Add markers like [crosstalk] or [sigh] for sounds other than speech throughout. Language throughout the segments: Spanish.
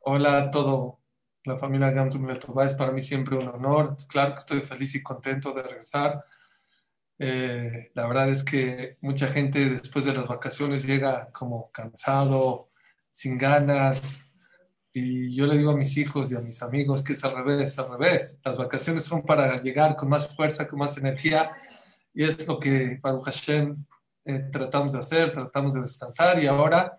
Hola a todo la familia Gamsum Letová, es para mí siempre un honor. Claro que estoy feliz y contento de regresar. Eh, la verdad es que mucha gente después de las vacaciones llega como cansado, sin ganas. Y yo le digo a mis hijos y a mis amigos que es al revés, al revés. Las vacaciones son para llegar con más fuerza, con más energía. Y es lo que Baruch Hashem eh, tratamos de hacer, tratamos de descansar. Y ahora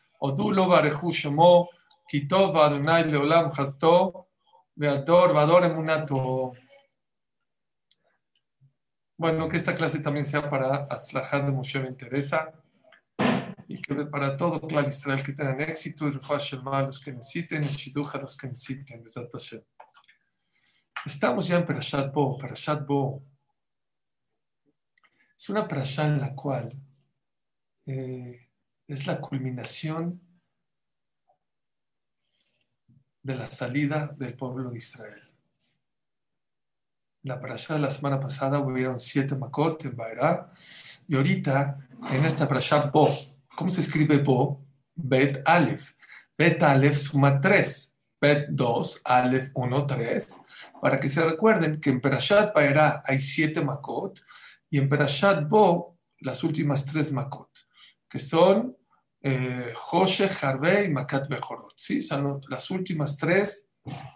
Odulo Barehu Shemo, Kitov Adonai Leolam Hasto, Beator Vador Emunato. Bueno, que esta clase también sea para Aslajar de Moshe Ben Teresa y que para todo Clar Israel que tengan éxito y Rufa Shelma a los que necesiten y Shiduja a los que necesiten. Estamos ya en Parashat Bo. Parashat Bo es una parashat en la cual eh, es la culminación de la salida del pueblo de Israel la parasha de la semana pasada hubieron siete makot en Baerá. Y ahorita, en esta parasha Bo, ¿cómo se escribe Bo? Bet Aleph. Bet Aleph suma tres. Bet 2, Aleph 1, 3. Para que se recuerden que en Parashat Baerá hay siete makot y en Parashat Bo las últimas tres makot, que son eh, Joshech, Harbe y Makat Bechorot. ¿sí? Son las últimas tres,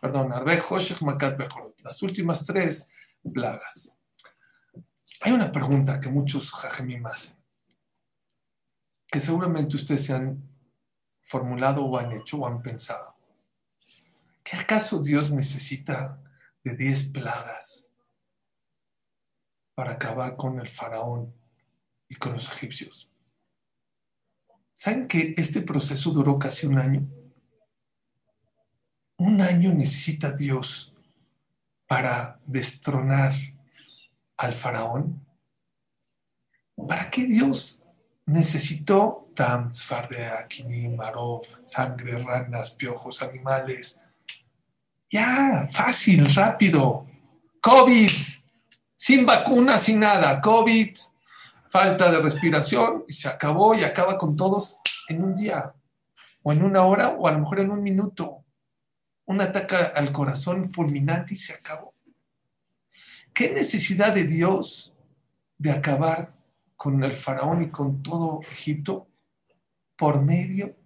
perdón, Harbe, Joshech, Makat Bechorot. Las últimas tres plagas. Hay una pregunta que muchos jajemim hacen, que seguramente ustedes se han formulado o han hecho o han pensado. ¿Que acaso Dios necesita de 10 plagas para acabar con el faraón y con los egipcios? ¿Saben que este proceso duró casi un año? Un año necesita Dios para destronar al faraón? ¿Para qué Dios necesitó Tam, Akinim, sangre, ranas, piojos, animales? Ya, fácil, rápido. COVID, sin vacuna, sin nada. COVID, falta de respiración y se acabó y acaba con todos en un día, o en una hora, o a lo mejor en un minuto un ataque al corazón fulminante y se acabó. ¿Qué necesidad de Dios de acabar con el faraón y con todo Egipto por medio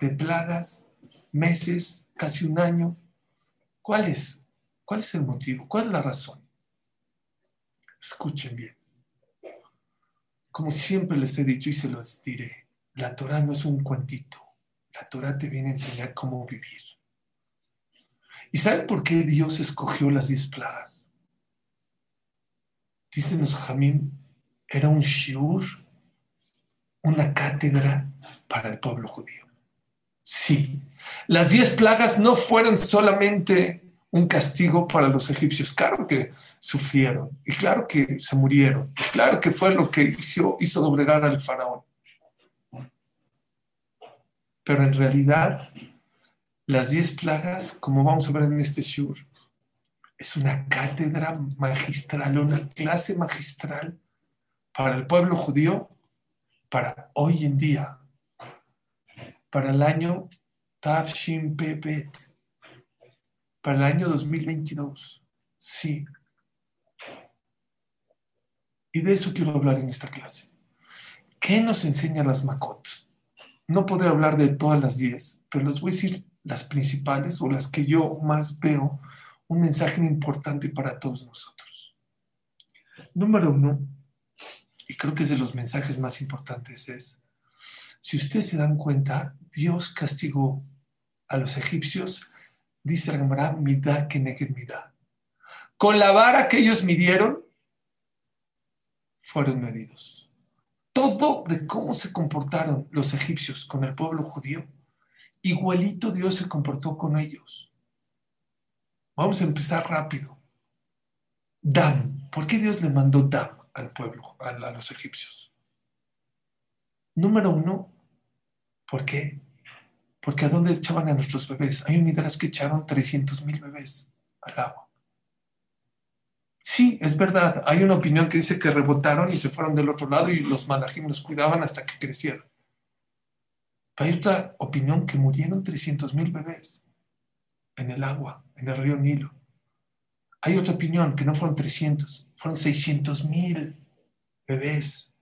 de plagas, meses, casi un año? ¿Cuál es? ¿Cuál es el motivo? ¿Cuál es la razón? Escuchen bien. Como siempre les he dicho y se los diré, la Torah no es un cuentito. La Torah te viene a enseñar cómo vivir. ¿Y saben por qué Dios escogió las diez plagas? Dicen los Jamín, era un shiur, una cátedra para el pueblo judío. Sí, las diez plagas no fueron solamente un castigo para los egipcios. Claro que sufrieron y claro que se murieron. Claro que fue lo que hizo, hizo doblegar al faraón. Pero en realidad las diez plagas, como vamos a ver en este shur, es una cátedra magistral, una clase magistral para el pueblo judío, para hoy en día, para el año Tafshin Pepet, para el año 2022. Sí. Y de eso quiero hablar en esta clase. ¿Qué nos enseña las Makot? No poder hablar de todas las diez, pero les voy a decir las principales o las que yo más veo, un mensaje importante para todos nosotros. Número uno, y creo que es de los mensajes más importantes, es, si ustedes se dan cuenta, Dios castigó a los egipcios, dice la Gemara, que midá. Con la vara que ellos midieron, fueron medidos. Todo de cómo se comportaron los egipcios con el pueblo judío Igualito Dios se comportó con ellos. Vamos a empezar rápido. Dam. ¿Por qué Dios le mandó Dam al pueblo, a, los egipcios? Número uno, ¿por qué? Porque ¿a dónde echaban a nuestros bebés? Hay unidades que echaron 300 mil bebés al agua. Sí, es verdad. Hay una opinión que dice que rebotaron y se fueron del otro lado y los malajim los cuidaban hasta que crecieron. Pero hay otra opinión que murieron 300 mil bebés en el agua, en el río Nilo. Hay otra opinión que no fueron 300, fueron 600 mil bebés.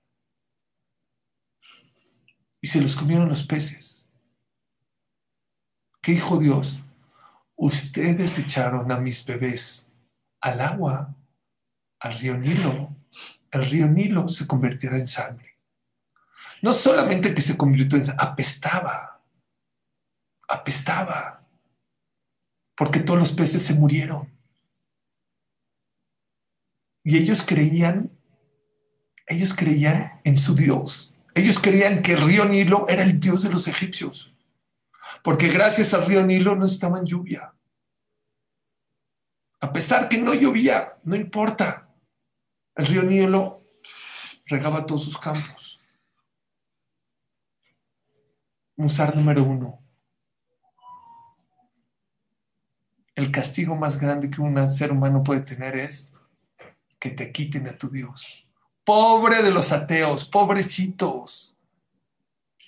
Y se los comieron los peces. ¿Qué dijo Dios? Ustedes echaron a mis bebés al agua al río Nilo, el río Nilo se convertirá en sangre. No solamente que se convirtió en sangre, apestaba, apestaba, porque todos los peces se murieron. Y ellos creían, ellos creían en su Dios. Ellos creían que el río Nilo era el Dios de los egipcios, porque gracias al río Nilo no estaban lluvia. A pesar que no llovía, no importa. El río Nilo regaba todos sus campos. Musar número uno. El castigo más grande que un ser humano puede tener es que te quiten a tu Dios. Pobre de los ateos, pobrecitos.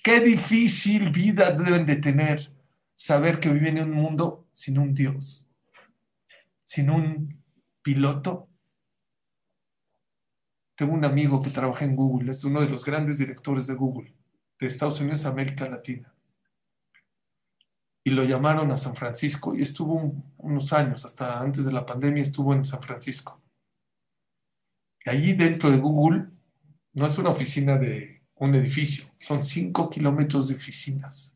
Qué difícil vida deben de tener saber que viven en un mundo sin un Dios, sin un piloto tengo un amigo que trabaja en Google, es uno de los grandes directores de Google, de Estados Unidos a América Latina. Y lo llamaron a San Francisco y estuvo unos años, hasta antes de la pandemia estuvo en San Francisco. Y allí dentro de Google, no es una oficina de un edificio, son cinco kilómetros de oficinas.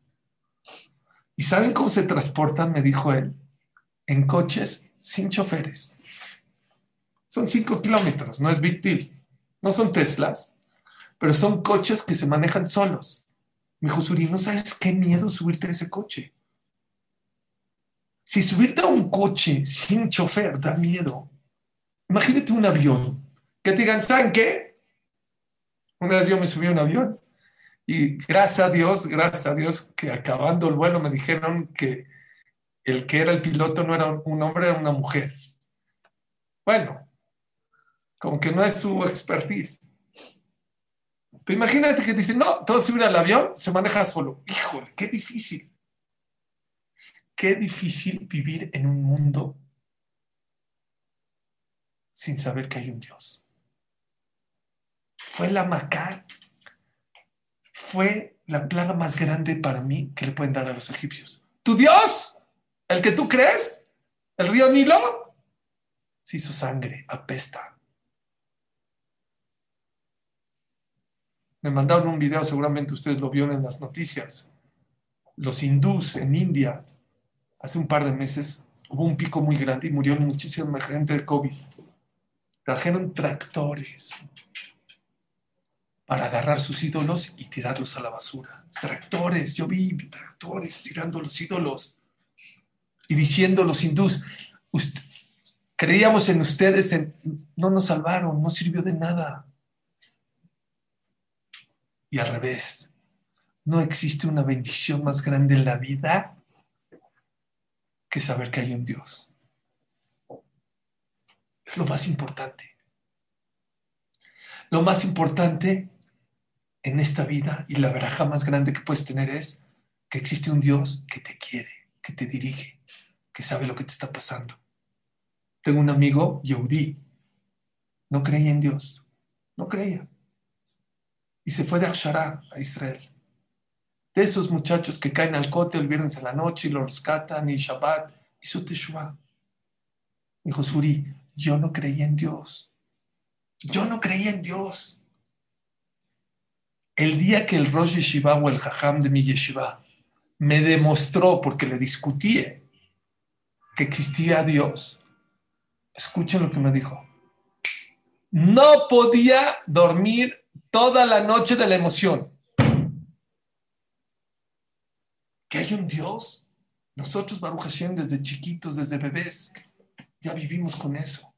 ¿Y saben cómo se transportan? Me dijo él, en coches sin choferes. Son cinco kilómetros, no es big deal. No son Teslas, pero son coches que se manejan solos. Me dijo, Suri, ¿no sabes qué miedo subirte a ese coche? Si subirte a un coche sin chofer da miedo, imagínate un avión que te digan, ¿saben qué? Una vez yo me subí a un avión y gracias a Dios, gracias a Dios que acabando el vuelo me dijeron que el que era el piloto no era un hombre, era una mujer. Bueno, como que no es su expertise. Pero imagínate que dicen, no, todo subir al avión, se maneja solo. Híjole, qué difícil. Qué difícil vivir en un mundo sin saber que hay un Dios. Fue la macar, fue la plaga más grande para mí que le pueden dar a los egipcios. ¿Tu Dios? ¿El que tú crees? ¿El río Nilo? Se hizo sangre, apesta. Me mandaron un video, seguramente ustedes lo vieron en las noticias. Los hindús en India, hace un par de meses, hubo un pico muy grande y murió muchísima gente de COVID. Trajeron tractores para agarrar sus ídolos y tirarlos a la basura. Tractores, yo vi tractores tirando los ídolos y diciendo los hindús, creíamos en ustedes, no nos salvaron, no sirvió de nada. Y al revés, no existe una bendición más grande en la vida que saber que hay un Dios. Es lo más importante. Lo más importante en esta vida y la veraja más grande que puedes tener es que existe un Dios que te quiere, que te dirige, que sabe lo que te está pasando. Tengo un amigo, Yehudi, no creía en Dios, no creía y se fue de Akshara a Israel. De esos muchachos que caen al cote el viernes la noche y lo rescatan y Shabbat, hizo Teshua. Dijo Suri, yo no creía en Dios. Yo no creía en Dios. El día que el Rosh Yeshiva o el Jajam de mi Yeshiva me demostró, porque le discutí, que existía Dios, escuchen lo que me dijo. No podía dormir toda la noche de la emoción. que hay un Dios. Nosotros, Baruch Hashem, desde chiquitos, desde bebés, ya vivimos con eso.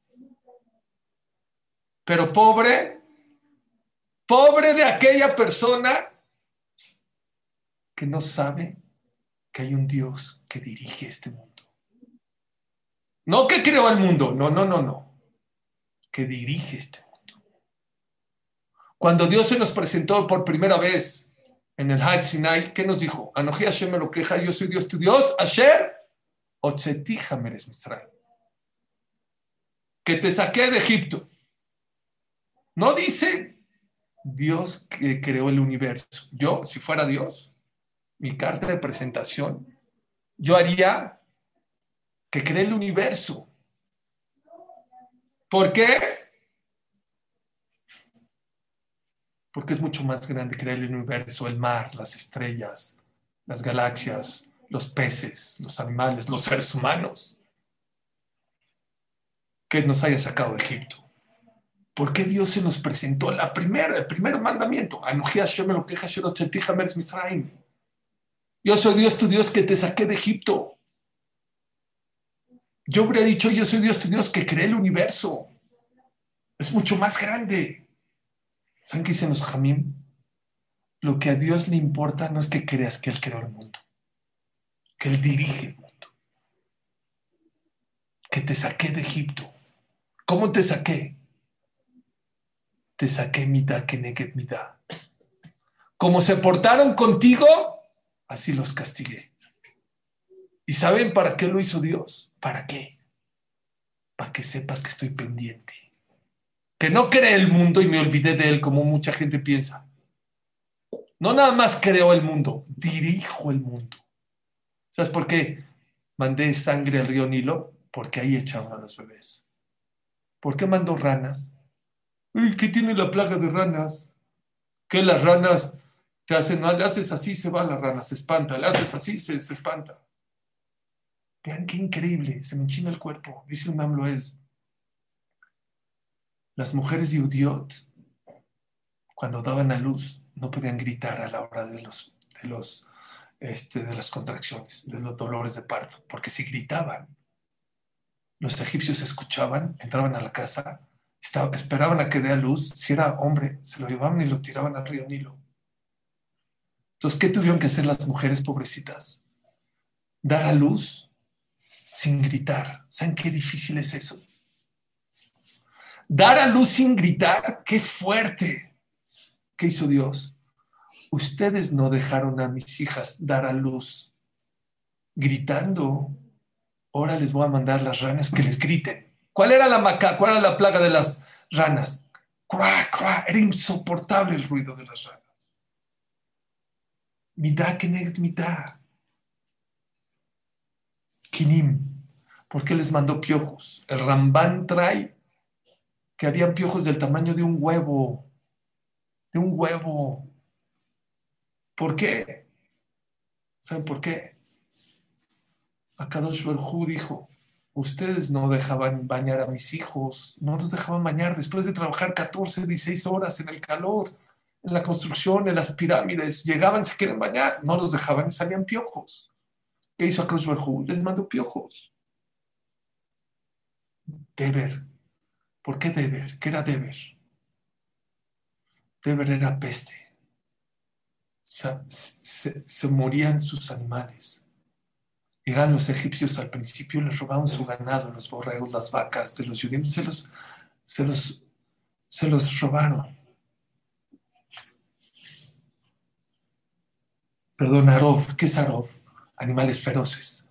Pero pobre, pobre de aquella persona que no sabe que hay un Dios que dirige este mundo. No que creó el mundo, no, no, no, no. Que dirige este mundo. Cuando Dios se nos presentó por primera vez en el Had Sinai, ¿qué nos dijo? Anoji Hashem me lo queja, yo soy Dios tu Dios, Asher, Otzetija meres Misrael. Que te saqué de Egipto. No dice Dios que creó el universo. Yo, si fuera Dios, mi carta de presentación, yo haría que cree el universo. ¿Por qué? Porque es mucho más grande creer el universo, el mar, las estrellas, las galaxias, los peces, los animales, los seres humanos, que nos haya sacado de Egipto. ¿Por qué Dios se nos presentó la primera, el primer mandamiento? Yo soy Dios, tu Dios, que te saqué de Egipto. Yo habría dicho, yo soy Dios, tu Dios, que cree el universo. Es mucho más grande. ¿Saben qué dicen los Jamim? Lo que a Dios le importa no es que creas que Él creó el mundo, que Él dirige el mundo, que te saqué de Egipto. ¿Cómo te saqué? Te saqué mitad que neget mitad. Como se portaron contigo, así los castigué. ¿Y saben para qué lo hizo Dios? ¿Para qué? Para que sepas que estoy pendiente. Que no cree el mundo y me olvidé de él como mucha gente piensa. No nada más creo el mundo, dirijo el mundo. ¿Sabes por qué mandé sangre al río Nilo? Porque ahí echaban a los bebés. ¿Por qué mandó ranas? ¿Qué tiene la plaga de ranas? Que las ranas te hacen mal, le haces así, se va la rana, se espanta, le haces así, se, se espanta. Vean qué increíble, se me enchina el cuerpo. Dice un Loez. Las mujeres de Udiot, cuando daban a luz, no podían gritar a la hora de, los, de, los, este, de las contracciones, de los dolores de parto, porque si gritaban, los egipcios escuchaban, entraban a la casa, esperaban a que dé a luz, si era hombre, se lo llevaban y lo tiraban al río Nilo. Entonces, ¿qué tuvieron que hacer las mujeres pobrecitas? Dar a luz sin gritar. ¿Saben qué difícil es eso? Dar a luz sin gritar, qué fuerte. ¿Qué hizo Dios? Ustedes no dejaron a mis hijas dar a luz gritando. Ahora les voy a mandar las ranas que les griten. ¿Cuál era la maca? ¿Cuál era la plaga de las ranas? Cra, cra. Era insoportable el ruido de las ranas. Mitad que mitad. Kinim. ¿Por qué les mandó piojos? El Rambán trae que había piojos del tamaño de un huevo. De un huevo. ¿Por qué? ¿Saben por qué? Akadosh Berjú dijo, ustedes no dejaban bañar a mis hijos, no los dejaban bañar después de trabajar 14, 16 horas en el calor, en la construcción, en las pirámides, llegaban, se quieren bañar, no los dejaban y salían piojos. ¿Qué hizo Akadosh Berjú? Les mandó piojos. Deber. ¿Por qué Deber? ¿Qué era Deber? Deber era peste. se, morían sus animales. Eran los egipcios al principio, les robaban su ganado, los borregos, las vacas de los judíos, se los, se los, se los robaron. Perdón, Arov, ¿qué es Arov? Animales feroces.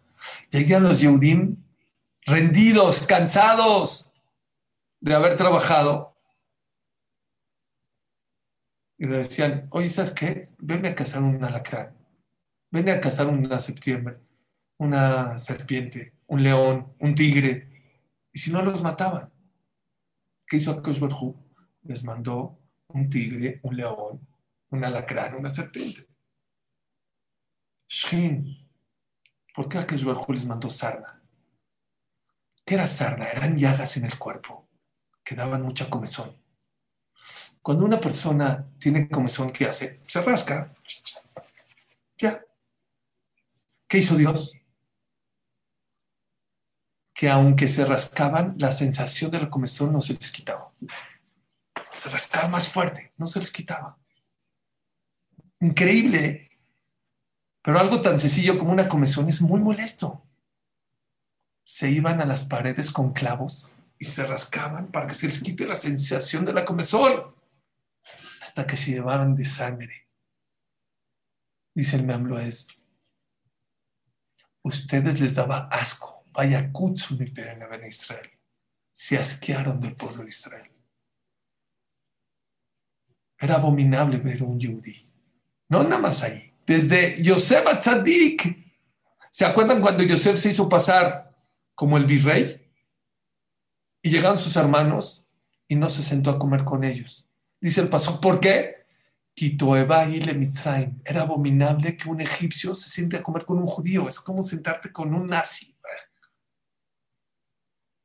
Llegan los Yehudim rendidos, cansados de haber trabajado. Y le decían, oye, ¿sabes qué? Venme a cazar un alacrán, venme a cazar una septiembre, una serpiente, un león, un tigre. Y si no los mataban, ¿qué hizo Akash Les mandó un tigre, un león, un alacrán, una serpiente. Shin. ¿Por qué Akash les mandó sarna? ¿Qué era sarna? Eran llagas en el cuerpo que daban mucha comezón. Cuando una persona tiene comezón, ¿qué hace? Se rasca. Ya. ¿Qué hizo Dios? Que aunque se rascaban, la sensación de la comezón no se les quitaba. Se rascaba más fuerte, no se les quitaba. Increíble. Pero algo tan sencillo como una comezón es muy molesto. Se iban a las paredes con clavos y se rascaban para que se les quite la sensación de la comezón hasta que se llevaban de sangre. Dice el Memlo es, ustedes les daba asco, vaya kutsu en Israel, se asquearon del pueblo de Israel. Era abominable ver un yudí, no nada más ahí, desde Yosef a Tzadik. ¿Se acuerdan cuando Yosef se hizo pasar como el virrey? Y llegaron sus hermanos y no se sentó a comer con ellos. Dice el paso, ¿por qué? Era abominable que un egipcio se siente a comer con un judío. Es como sentarte con un nazi.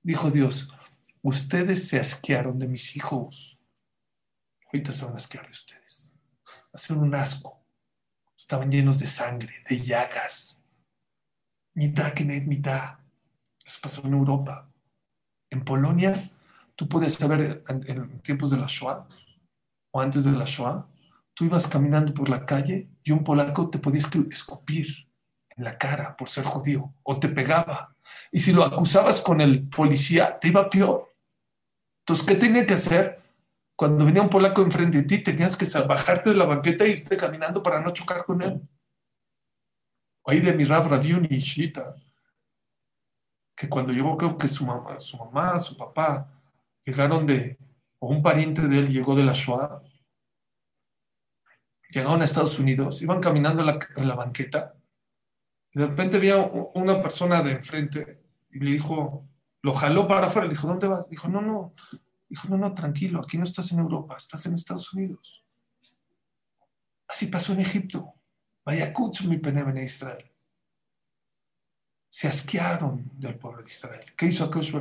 Dijo Dios, ustedes se asquearon de mis hijos. Ahorita se van a asquear de ustedes. Va un asco. Estaban llenos de sangre, de llagas. Mitad que mitad. Eso pasó en Europa. En Polonia, tú puedes saber en, tiempos de la Shoah o antes de la Shoah, tú ibas caminando por la calle y un polaco te podía escupir en la cara por ser judío o te pegaba. Y si lo acusabas con el policía, te iba peor. Entonces, ¿qué tenía que hacer? Cuando venía un polaco enfrente de ti, tenías que bajarte de la banqueta e irte caminando para no chocar con él. Ahí de mi Rav Raviuni Shita, que cuando llegó, creo que su mamá, su mamá, su papá, llegaron de, o un pariente de él llegó de la Shoah, llegaron a Estados Unidos, iban caminando en la, banqueta, y de repente había una persona de enfrente y le dijo, lo jaló para afuera, le dijo, ¿dónde vas? Dijo, no, no, dijo, no, no, tranquilo, aquí no estás en Europa, estás en Estados Unidos. Así pasó en Egipto. Vaya mi pene en Israel se asquearon del pueblo de Israel. ¿Qué hizo Akash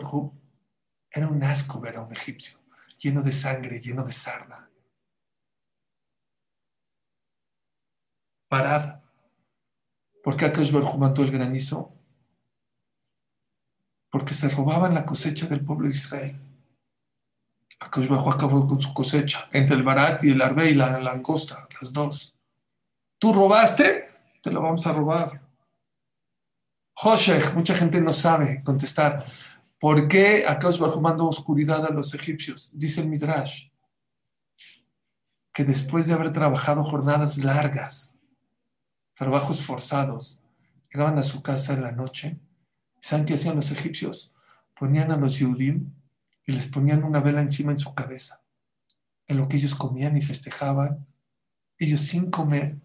Era un asco ver a un egipcio, lleno de sangre, lleno de sarna. Parad. ¿Por qué Akash mandó el granizo? Porque se robaban la cosecha del pueblo de Israel. Akash acabó con su cosecha, entre el barat y el arbe y la langosta, las dos. Tú robaste, te lo vamos a robar. Hoshech, mucha gente no sabe contestar. ¿Por qué Akash Baruj mandó oscuridad a los egipcios? Dice el Midrash que después de haber trabajado jornadas largas, trabajos forzados, llegaban a su casa en la noche. ¿Saben qué hacían los egipcios? Ponían a los Yudim y les ponían una vela encima en su cabeza, en lo que ellos comían y festejaban, ellos sin comer,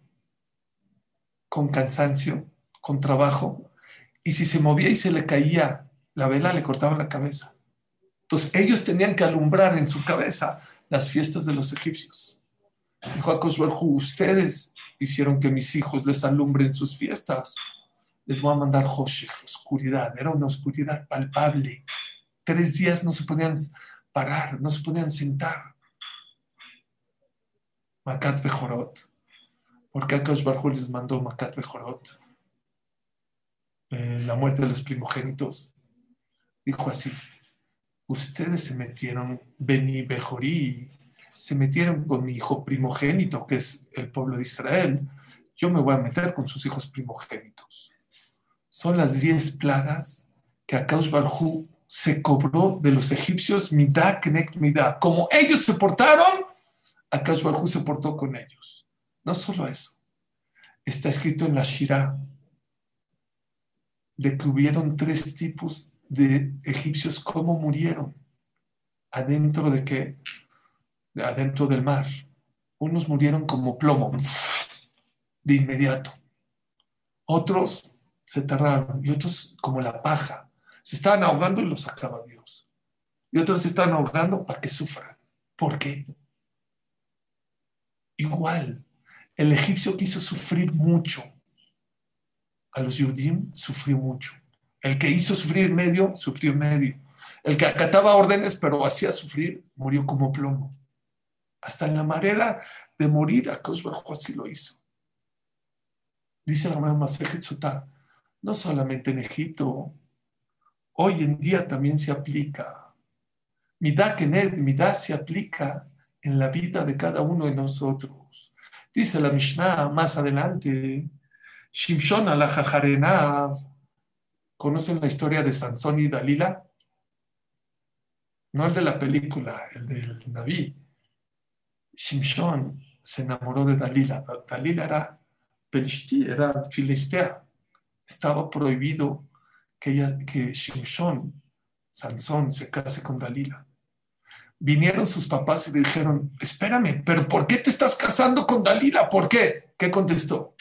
con cansancio, con trabajo, y si se movía y se le caía la vela, le cortaban la cabeza. Entonces ellos tenían que alumbrar en su cabeza las fiestas de los egipcios. Dijo a ustedes hicieron que mis hijos les alumbren sus fiestas. Les voy a mandar Joshech, oscuridad. Era una oscuridad palpable. Tres días no se podían parar, no se podían sentar. Makat Bejorot. ¿Por qué Akash les mandó Makat Bejorot? Eh, la muerte de los primogénitos, dijo así, ustedes se metieron, Beni Bejorí, se metieron con mi hijo primogénito, que es el pueblo de Israel, yo me voy a meter con sus hijos primogénitos. Son las diez plagas que Akash Barhu se cobró de los egipcios Midah Knek Midah. Como ellos se portaron, Akash Barhu se portó con ellos. No solo eso, está escrito en la Shirah de que hubieron tres tipos de egipcios, cómo murieron. ¿Adentro de qué? Adentro del mar. Unos murieron como plomo, de inmediato. Otros se tardaron y otros como la paja. Se estaban ahogando y los sacaba Dios. Y otros se estaban ahogando para que sufran. ¿Por qué? Igual, el egipcio quiso sufrir mucho a los Yudim sufrió mucho. El que hizo sufrir medio, sufrió medio. El que acataba órdenes, pero hacía sufrir, murió como plomo. Hasta en la manera de morir, a Bajo así lo hizo. Dice la mamá Masejet no solamente en Egipto, hoy en día también se aplica. Midá Kened, Midá se aplica en la vida de cada uno de nosotros. Dice la Mishnah más adelante, Shimshon al ¿conocen la historia de Sansón y Dalila? No el de la película, el del Naví. Shimshon se enamoró de Dalila. Dalila era era filistea. Estaba prohibido que, ella, Shimshon, Sansón, se case con Dalila. Vinieron sus papás y le dijeron, espérame, pero ¿por qué te estás casando con Dalila? ¿Por qué? ¿Qué contestó?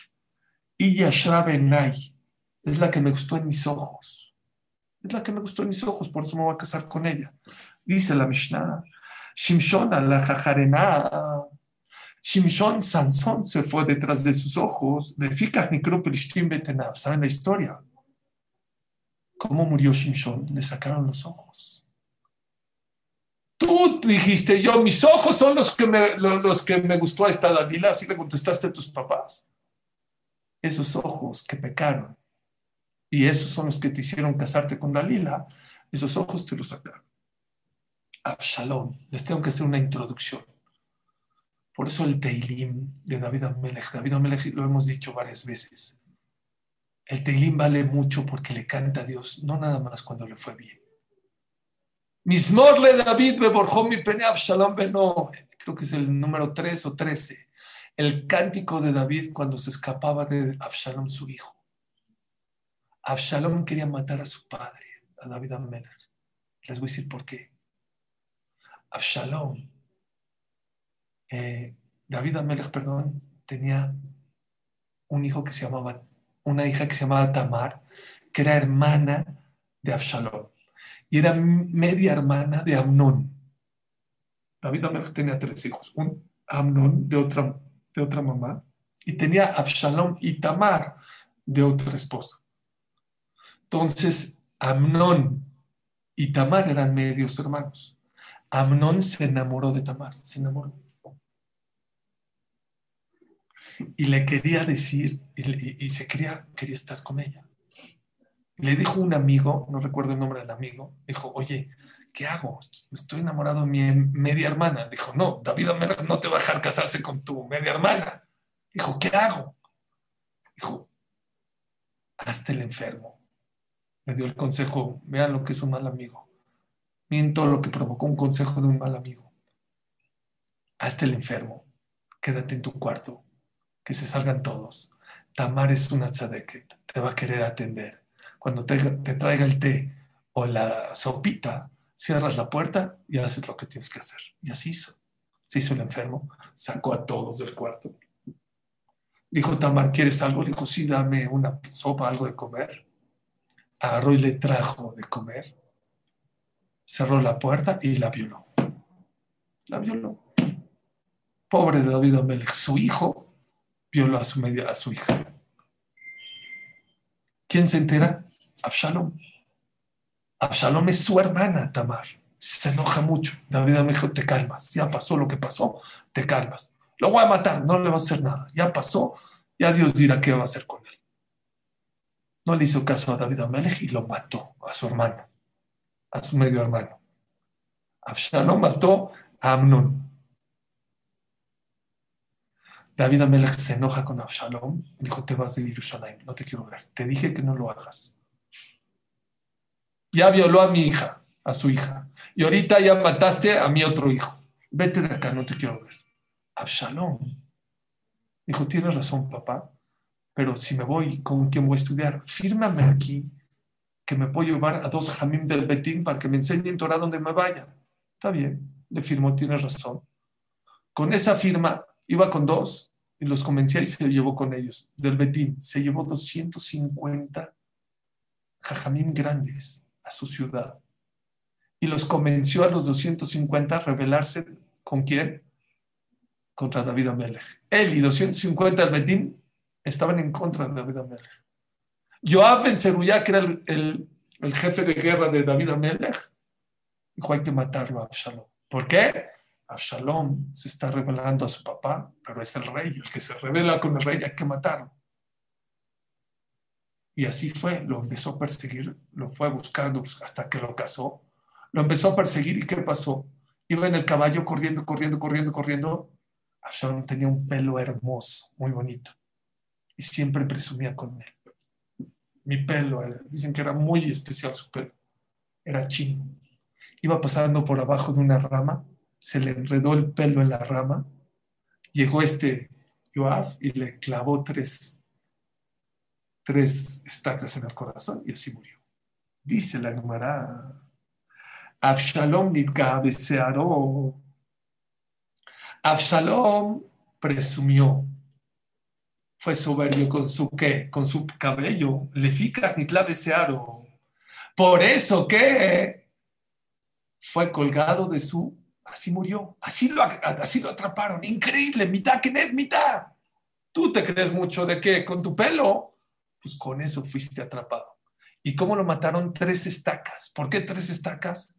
Y Yashra Benay es la que me gustó en mis ojos. Es la que me gustó en mis ojos, por eso me voy a casar con ella. Dice la Mishnah, Shimshon la jajarená. Shimshon Sansón se fue detrás de sus ojos, de Mikropelishtim Betenav. ¿Saben la historia? ¿Cómo murió Shimshon? Le sacaron los ojos. Tú dijiste, yo, mis ojos son los que me, los, que me gustó a esta Dalila, así le contestaste a tus papás. Esos ojos que pecaron y esos son los que te hicieron casarte con Dalila, esos ojos te los sacaron. Absalom, les tengo que hacer una introducción. Por eso el Teilim de David Amelech, David Amelech lo hemos dicho varias veces. El Teilim vale mucho porque le canta a Dios, no nada más cuando le fue bien. Mismorle David me borjó mi pene Absalom beno. Creo que es el número 3 o 13. El cántico de David cuando se escapaba de Absalom, su hijo. Absalom quería matar a su padre, a David Amelech. Les voy a decir por qué. Absalom, eh, David Amelech, perdón, tenía un hijo que se llamaba, una hija que se llamaba Tamar, que era hermana de Absalom y era media hermana de Amnón. David Amelech tenía tres hijos, un Amnón de otra, de otra mamá y tenía Absalom y Tamar de otra esposa. Entonces, Amnón y Tamar eran medios hermanos. Amnón se enamoró de Tamar, se enamoró. Y le quería decir, y, se quería, quería estar con ella. Le dijo un amigo, no recuerdo el nombre del amigo, dijo, oye, ¿qué hago? Estoy enamorado de mi media hermana. Dijo, no, David Amelech no te va a dejar casarse con tu media hermana. Dijo, ¿qué hago? Dijo, hazte el enfermo. Me dio el consejo, vean lo que es un mal amigo todo lo que provocó un consejo de un mal amigo. Hazte el enfermo, quédate en tu cuarto, que se salgan todos. Tamar es una tzadeket, te va a querer atender. Cuando te, te traiga el té o la sopita, cierras la puerta y haces lo que tienes que hacer. Y así hizo. Se hizo el enfermo, sacó a todos del cuarto. Dijo Tamar, ¿quieres algo? Le dijo, sí, dame una sopa, algo de comer. Agarró y le trajo de comer cerró la puerta y la violó. La violó. Pobre David Amelech, su hijo violó a su, media, a su hija. ¿Quién se entera? Absalom. Absalom es su hermana, Tamar. Se enoja mucho. David Amelech, te calmas. Ya pasó lo que pasó, te calmas. Lo voy a matar, no le va a hacer nada. Ya pasó, ya Dios dirá qué va a hacer con él. No le hizo caso a David Amelech y lo mató a su hermano a su medio hermano. Absalom mató a Amnon. David Amelech se enoja con Absalom y dijo, te vas de Jerusalén, no te quiero ver. Te dije que no lo hagas. Ya violó a mi hija, a su hija. Y ahorita ya mataste a mi otro hijo. Vete de acá, no te quiero ver. Absalom dijo, tienes razón, papá, pero si me voy, ¿con quién voy a estudiar? Fírmame aquí que me puedo llevar a dos jamim del Betín para que me enseñen Torah donde me vaya. Está bien, le firmó, tiene razón. Con esa firma iba con dos y los convencía y se llevó con ellos. Del Betín se llevó 250 jajamim grandes a su ciudad y los convenció a los 250 a rebelarse con quién? Contra David Amelech. Él y 250 del Betín estaban en contra de David Amelech. Joab en Ceruyá, que era el, jefe de guerra de David Amelech, dijo, hay que matarlo a Absalom. ¿Por qué? Absalom se está revelando a su papá, pero es el rey, el que se revela con el rey hay que matarlo. Y así fue, lo empezó a perseguir, lo fue buscando hasta que lo casó. Lo empezó a perseguir y ¿qué pasó? Iba en el caballo corriendo, corriendo, corriendo, corriendo. Absalom tenía un pelo hermoso, muy bonito. Y siempre presumía con él. Mi pelo, eh, dicen que era muy especial su pelo. Era chino. Iba pasando por abajo de una rama, se le enredó el pelo en la rama. Llegó este Joab y le clavó tres tres estacas en el corazón y así murió. Dice la Gemara, Absalom Searo. Absalom presumió, fue soberbio con su qué, con su cabello, le fica Searo. Por eso que fue colgado de su, así murió, así lo, así lo atraparon, increíble, mitad que net, mitad. Tú te crees mucho de qué, con tu pelo, pues con eso fuiste atrapado. ¿Y cómo lo mataron? Tres estacas. ¿Por qué tres estacas?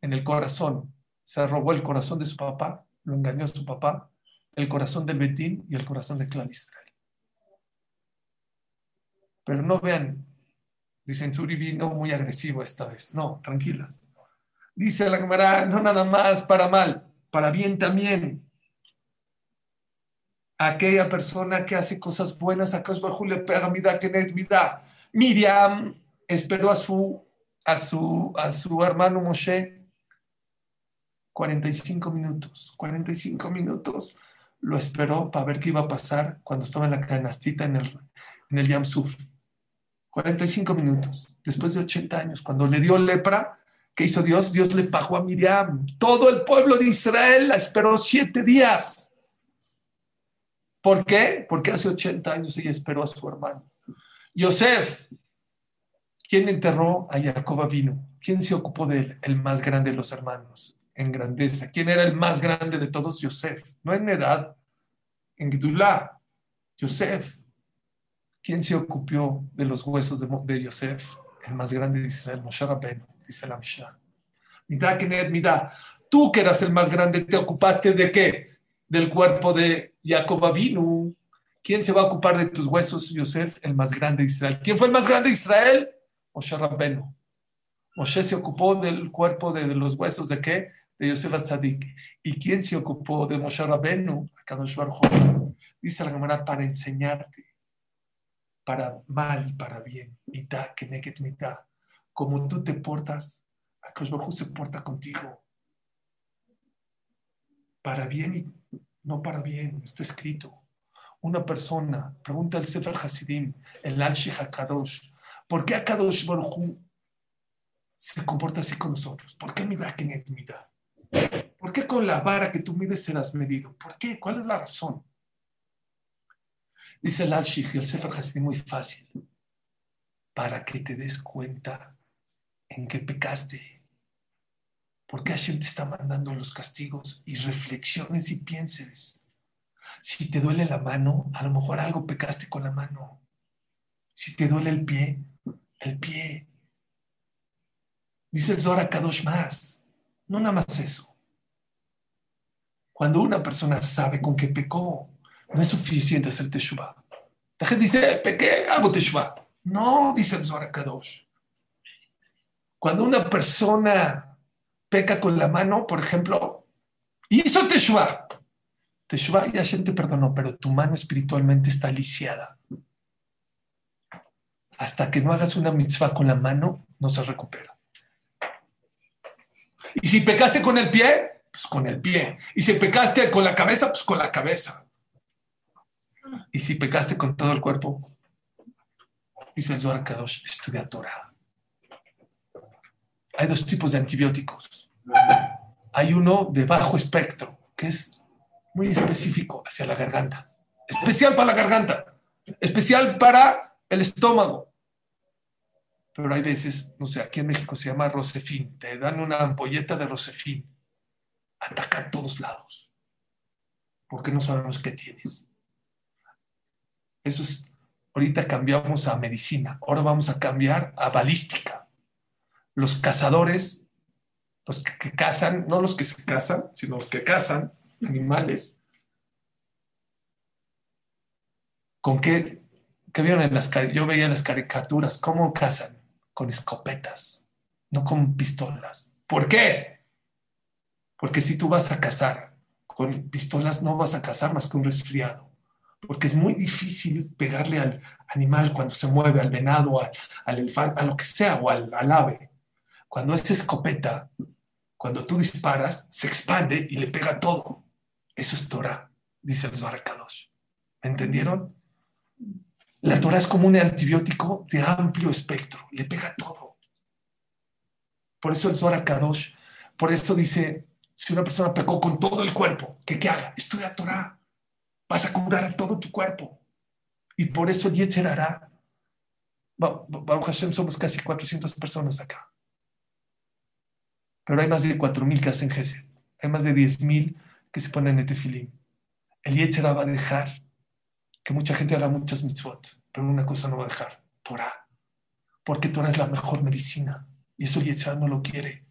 En el corazón. Se robó el corazón de su papá, lo engañó a su papá, el corazón de Betín y el corazón de Clan Israel. Pero no vean, dicen Suri vino muy agresivo esta vez. No, tranquilas. Dice la cámara, no nada más para mal, para bien también aquella persona que hace cosas buenas, a Bajú le pega mira que mira. Miriam esperó a su, a su, a su hermano Moshe 45 minutos, 45 minutos lo esperó para ver qué iba a pasar cuando estaba en la canastita en el, en el Yamsuf. 45 minutos, después de 80 años, cuando le dio lepra, ¿qué hizo Dios? Dios le pagó a Miriam. Todo el pueblo de Israel la esperó siete días. ¿Por qué? Porque hace 80 años ella esperó a su hermano. Yosef, ¿quién enterró a Jacob vino? ¿Quién se ocupó de él? El más grande de los hermanos, en grandeza. ¿Quién era el más grande de todos? Yosef. No en edad, en Gdulá. Yosef. ¿Quién se ocupó de los huesos de, Yosef? El más grande de Israel, Moshe Rabbeinu, dice la Mishnah. Midá, Kenet, Midá. Tú que eras el más grande, ¿te ocupaste de qué? Del cuerpo de Jacob vino. ¿Quién se va a ocupar de tus huesos, Yosef? El más grande de Israel. ¿Quién fue el más grande de Israel? Moshe Rabbenu. Moshe se ocupó del cuerpo de, los huesos de qué? De Yosef Atzadik. ¿Y quién se ocupó de Moshe Rabbenu? Dice la Gemara para enseñarte, para mal y para bien. Mitad, que neget mitad. Como tú te portas, Akadosh Baruj se porta contigo. Para bien y no para bien, está escrito. Una persona, pregunta el Sefer Hasidim, el al HaKadosh, ¿por qué Akadosh Baruj se comporta así con nosotros? ¿Por qué mira que intimidad? ¿Por qué con la vara que tú mides serás medido? ¿Por qué? ¿Cuál es la razón? Dice el al el Sefer Hasidim, muy fácil, para que te des cuenta en qué pecaste ¿Por qué Hashem te está mandando los castigos? Y reflexiones y pienses. Si te duele la mano, a lo mejor algo pecaste con la mano. Si te duele el pie, el pie. Dice el Zohar Kadosh más. No nada más eso. Cuando una persona sabe con qué pecó, no es suficiente hacer teshuva. La gente dice, pequé, hago teshuva. No, dice el Zohar Kadosh. Cuando una persona peca con la mano, por ejemplo, hizo Teshuvah. Teshuvah y Hashem te perdonó, pero tu mano espiritualmente está lisiada. Hasta que no hagas una mitzvah con la mano, no se recupera. Y si pecaste con el pie, pues con el pie. Y si pecaste con la cabeza, pues con la cabeza. Y si pecaste con todo el cuerpo, dice el Zohar Kadosh, estudia Torah. Hay dos tipos de antibióticos. Hay uno de bajo espectro, que es muy específico hacia la garganta. Especial para la garganta. Especial para el estómago. Pero hay veces, no sé, aquí en México se llama Rosefin. Te dan una ampolleta de Rosefin. Ataca a todos lados. Porque no sabemos qué tienes. Eso es, ahorita cambiamos a medicina. Ahora vamos a cambiar a balística los cazadores, los que, cazan, no los que se cazan, sino los que cazan animales, ¿con qué, que vieron en las yo veía en las caricaturas cómo cazan con escopetas, no con pistolas. ¿Por qué? Porque si tú vas a cazar con pistolas no vas a cazar más que un resfriado, porque es muy difícil pegarle al animal cuando se mueve, al venado, al, elefante, a lo que sea, o al, ave. Cuando es escopeta, cuando tú disparas, se expande y le pega todo. Eso es Torah, dice el Zohar Kadosh. ¿Me entendieron? La Torah es como un antibiótico de amplio espectro, le pega todo. Por eso el Zohar Kadosh, por eso dice, si una persona pecó con todo el cuerpo, ¿qué, qué haga? Estudia Torah. Vas a curar a todo tu cuerpo. Y por eso Yetzer hará. Baruch Hashem somos casi 400 personas acá. Pero hay más de 4.000 que hacen Gesed. Hay más de 10.000 que se ponen en tefilim. El Yetzer va a dejar que mucha gente haga muchas mitzvot, pero una cosa no va a dejar, Torah. Porque Torah es la mejor medicina. Y eso el Yetzer no lo quiere.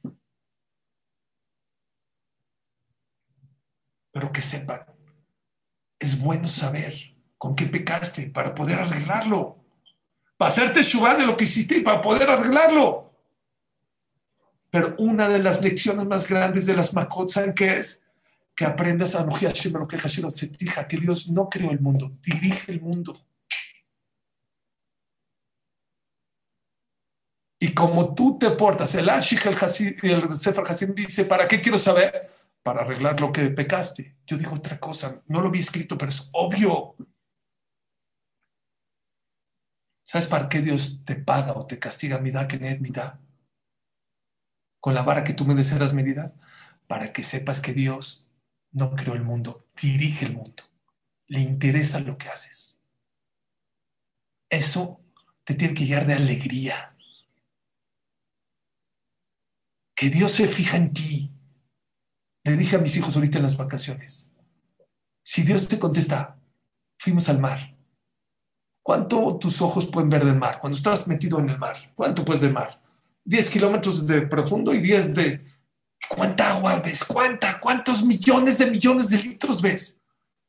Pero que sepan, es bueno saber con qué pecaste para poder arreglarlo. Para hacerte shubá de lo que hiciste y para poder arreglarlo. Pero una de las lecciones más grandes de las Makot, ¿saben qué es? Que aprendas a que Dios no creó el mundo, dirige el mundo. Y como tú te portas, el Al-Shikh el, el Sefer Hasid dice, ¿para qué quiero saber? Para arreglar lo que pecaste. Yo digo otra cosa, no lo vi escrito, pero es obvio. ¿Sabes para qué Dios te paga o te castiga? Midá que mi da Con la vara que tú me deseas medidas, para que sepas que Dios no creó el mundo, dirige el mundo. Le interesa lo que haces. Eso te tiene que llenar de alegría. Que Dios se fija en ti, le dije a mis hijos ahorita en las vacaciones, si Dios te contesta, fuimos al mar, ¿cuánto tus ojos pueden ver del mar? Cuando estás metido en el mar, ¿cuánto puedes del mar? 10 kilómetros de profundo y 10 de... ¿Cuánta agua ves? ¿Cuánta? ¿Cuántos millones de millones de litros ves?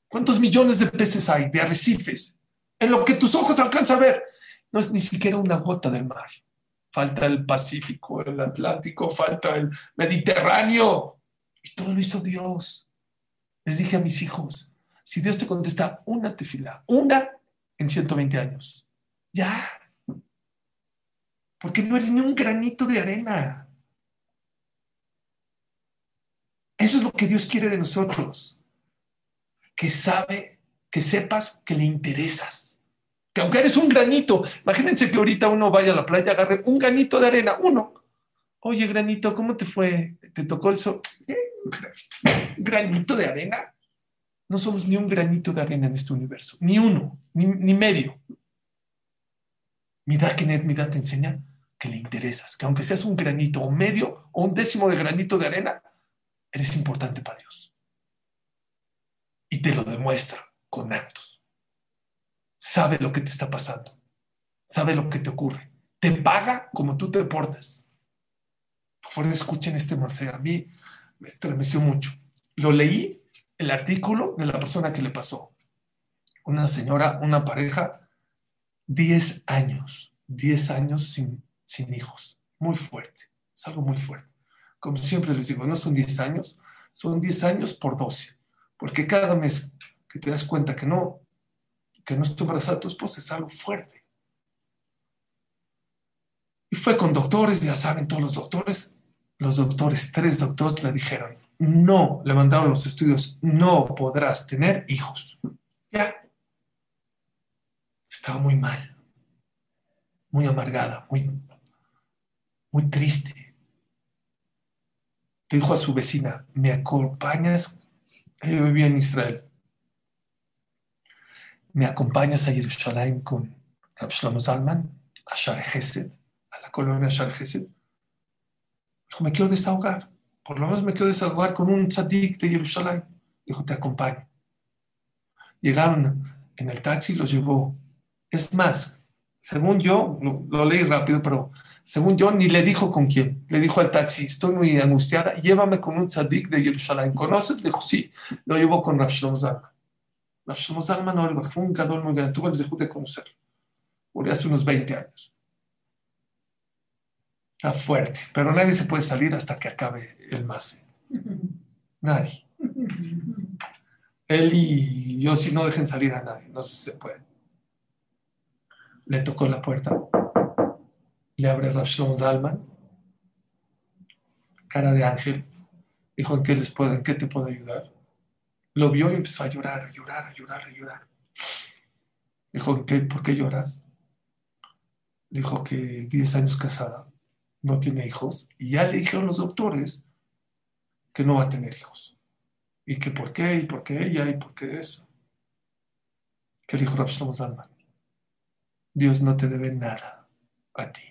¿Cuántos millones de peces hay, de arrecifes? En lo que tus ojos alcanzan a ver, no es ni siquiera una gota del mar. Falta el Pacífico, el Atlántico, falta el Mediterráneo, y todo lo hizo Dios. Les dije a mis hijos, si Dios te contesta una tefila, una en 120 años, ya. Porque no eres ni un granito de arena. Eso es lo que Dios quiere de nosotros. Que sabe, que sepas que le interesas. Que aunque eres un granito, imagínense que ahorita uno vaya a la playa, agarre un granito de arena, uno. Oye, granito, ¿cómo te fue? ¿Te tocó el sol? Eh, [laughs] granito de arena. No somos ni un granito de arena en este universo, ni uno, ni, medio. Midá Kenet, Midá te enseña que le interesas, que aunque seas un granito o medio o un décimo de granito de arena, eres importante para Dios. Y te lo demuestra con actos. Sabe lo que te está pasando, sabe lo que te ocurre, te paga como tú te portas. Por favor, escuchen este. A mí me estremeció mucho. Lo leí, el artículo de la persona que le pasó. Una señora, una pareja, 10 años, 10 años sin, hijos. Muy fuerte, es algo muy fuerte. Como siempre les digo, no son 10 años, son 10 años por 12. Porque cada mes que te das cuenta que no, que no está embarazada tu esposa es algo fuerte. Y fue con doctores, ya saben, todos los doctores los doctores, tres doctores le dijeron, no, le mandaron los estudios, no podrás tener hijos. Ya. Estaba muy mal, muy amargada, muy, muy triste. Le dijo a su vecina, ¿me acompañas? Ella vivía en Israel. ¿Me acompañas a Jerusalén con Rav Shlomo Zalman, a Shar a la colonia Shar Dijo, me quiero desahogar. Por lo menos me quiero desahogar con un tzadik de Jerusalén. Dijo, te acompaño. Llegaron en el taxi, los llevó. Es más, según yo, lo, leí rápido, pero según yo, ni le dijo con quién. Le dijo al taxi, estoy muy angustiada, llévame con un tzadik de Jerusalén. ¿Conoces? Le dijo, sí. Lo llevó con Rav Shlomo Zalman. Rav Shlomo Zalman fue un gadol muy grande. Tuve el de conocerlo. Murió hace unos 20 años. Está fuerte, pero nadie se puede salir hasta que acabe el MASE. Nadie. Él y yo, si no dejen salir a nadie, no sé si se puede. Le tocó la puerta, le abre Rav Zalman, cara de ángel, dijo, ¿en qué, les puedo, ¿en qué te puedo ayudar? Lo vio y empezó a llorar, a llorar, a llorar, a llorar. Dijo, ¿qué, ¿por qué lloras? Dijo que 10 años casada, no tiene hijos, y ya le dijeron los doctores que no va a tener hijos. ¿Y que por qué? ¿Y por qué ella? ¿Y por qué eso? ¿Qué dijo Rav Zalman? Dios no te debe nada a ti.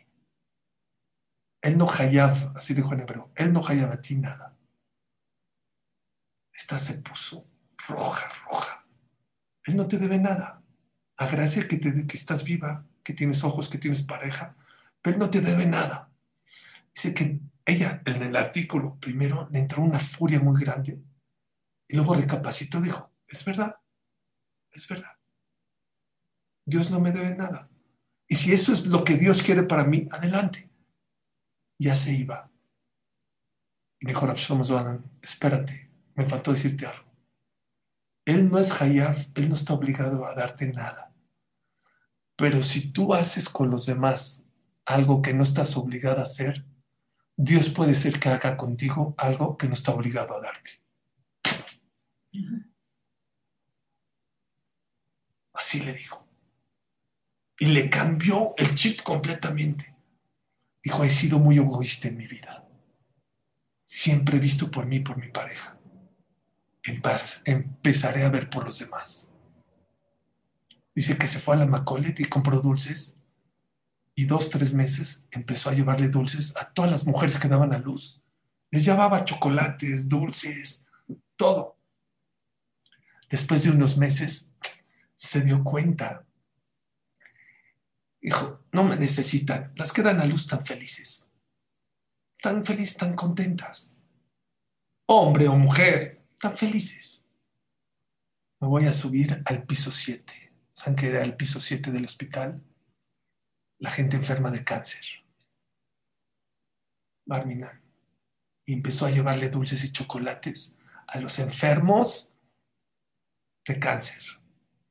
Él no hayab, así dijo en hebreo, Él no hayab a ti nada. Esta se puso roja, roja. Él no te debe nada. Agradece que, te, que estás viva, que tienes ojos, que tienes pareja, pero Él no te debe nada. Dice que ella, en el artículo, primero le entró una furia muy grande y luego recapacitó, dijo, es verdad, es verdad. Dios no me debe nada. Y si eso es lo que Dios quiere para mí, adelante. Ya se iba. Y dijo Rav espérate, me faltó decirte algo. Él no es Hayab, él no está obligado a darte nada. Pero si tú haces con los demás algo que no estás obligado a hacer, Dios puede ser que haga contigo algo que no está obligado a darte. Así le dijo. Y le cambió el chip completamente. Dijo, he sido muy egoísta en mi vida. Siempre he visto por mí, por mi pareja. Empezaré a ver por los demás. Dice que se fue a la Macolet y compró dulces. Y dos, tres meses empezó a llevarle dulces a todas las mujeres que daban a luz. Les llevaba chocolates, dulces, todo. Después de unos meses se dio cuenta. Dijo, no me necesitan, las que dan a luz tan felices, tan felices, tan contentas. Hombre o mujer, tan felices. Me voy a subir al piso 7. ¿Saben que era el piso 7 del hospital? La gente enferma de cáncer. Barminan. Y empezó a llevarle dulces y chocolates a los enfermos de cáncer,